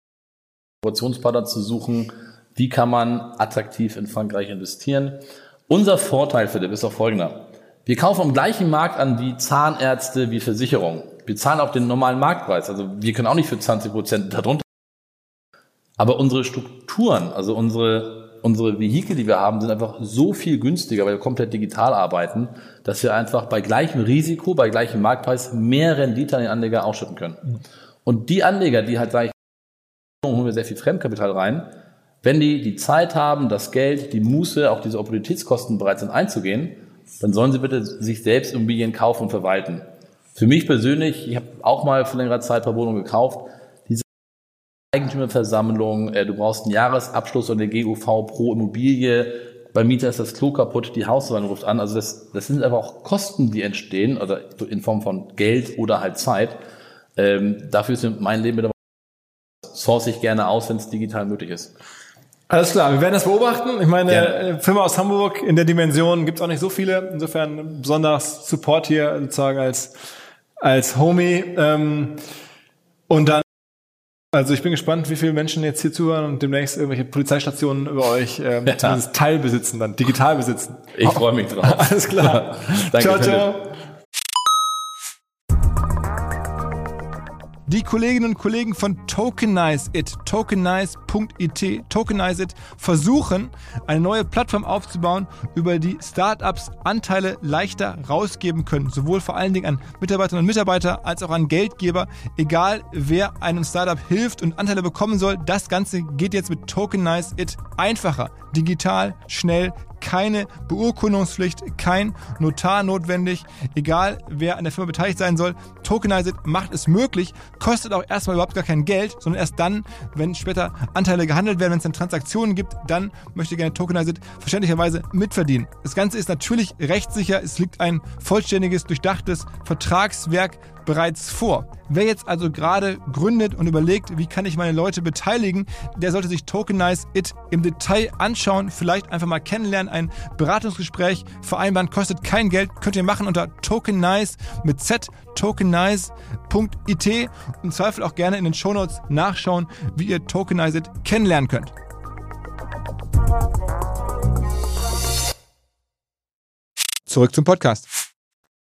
Kooperationspartner zu suchen, wie kann man attraktiv in Frankreich investieren. Unser Vorteil, Philipp, ist auch folgender. Wir kaufen am gleichen Markt an wie Zahnärzte, wie Versicherungen. Wir zahlen auch den normalen Marktpreis. Also wir können auch nicht für 20 Prozent darunter. Aber unsere Strukturen, also unsere, unsere Vehikel, die wir haben, sind einfach so viel günstiger, weil wir komplett digital arbeiten, dass wir einfach bei gleichem Risiko, bei gleichem Marktpreis mehr Rendite an den Anleger ausschütten können. Und die Anleger, die halt, sage ich, holen wir sehr viel Fremdkapital rein, wenn die die Zeit haben, das Geld, die Muße, auch diese Opportunitätskosten bereit sind einzugehen, dann sollen sie bitte sich selbst Immobilien kaufen und verwalten. Für mich persönlich, ich habe auch mal vor längerer Zeit ein paar Wohnungen gekauft, diese Eigentümerversammlung, äh, du brauchst einen Jahresabschluss und eine GUV pro Immobilie, beim Mieter ist das Klo kaputt, die Hausverwaltung ruft an. Also das, das sind einfach auch Kosten, die entstehen, also in Form von Geld oder halt Zeit. Ähm, dafür ist mein Leben mit source ich gerne aus, wenn es digital möglich ist. Alles klar, wir werden das beobachten. Ich meine, Gerne. Äh, Firma aus Hamburg in der Dimension gibt es auch nicht so viele. Insofern besonders Support hier sozusagen als, als Homie. Ähm, und dann, also ich bin gespannt, wie viele Menschen jetzt hier zuhören und demnächst irgendwelche Polizeistationen über euch ähm, ja. zumindest teilbesitzen, dann digital besitzen. Ich freue mich drauf. Alles klar. Danke, ciao, ciao. Die Kolleginnen und Kollegen von Tokenize It, tokenize.it, Tokenize It versuchen, eine neue Plattform aufzubauen, über die Startups Anteile leichter rausgeben können. Sowohl vor allen Dingen an Mitarbeiterinnen und Mitarbeiter als auch an Geldgeber. Egal wer einem Startup hilft und Anteile bekommen soll, das Ganze geht jetzt mit Tokenize It einfacher, digital, schnell, keine Beurkundungspflicht, kein Notar notwendig, egal wer an der Firma beteiligt sein soll. Tokenize macht es möglich, kostet auch erstmal überhaupt gar kein Geld, sondern erst dann, wenn später Anteile gehandelt werden, wenn es dann Transaktionen gibt, dann möchte gerne Tokenize verständlicherweise mitverdienen. Das Ganze ist natürlich rechtssicher, es liegt ein vollständiges, durchdachtes Vertragswerk bereits vor. Wer jetzt also gerade gründet und überlegt, wie kann ich meine Leute beteiligen, der sollte sich Tokenize It im Detail anschauen, vielleicht einfach mal kennenlernen, ein Beratungsgespräch vereinbaren, kostet kein Geld, könnt ihr machen unter Tokenize mit Z, tokenize.it und im Zweifel auch gerne in den Shownotes nachschauen, wie ihr Tokenize It kennenlernen könnt. Zurück zum Podcast.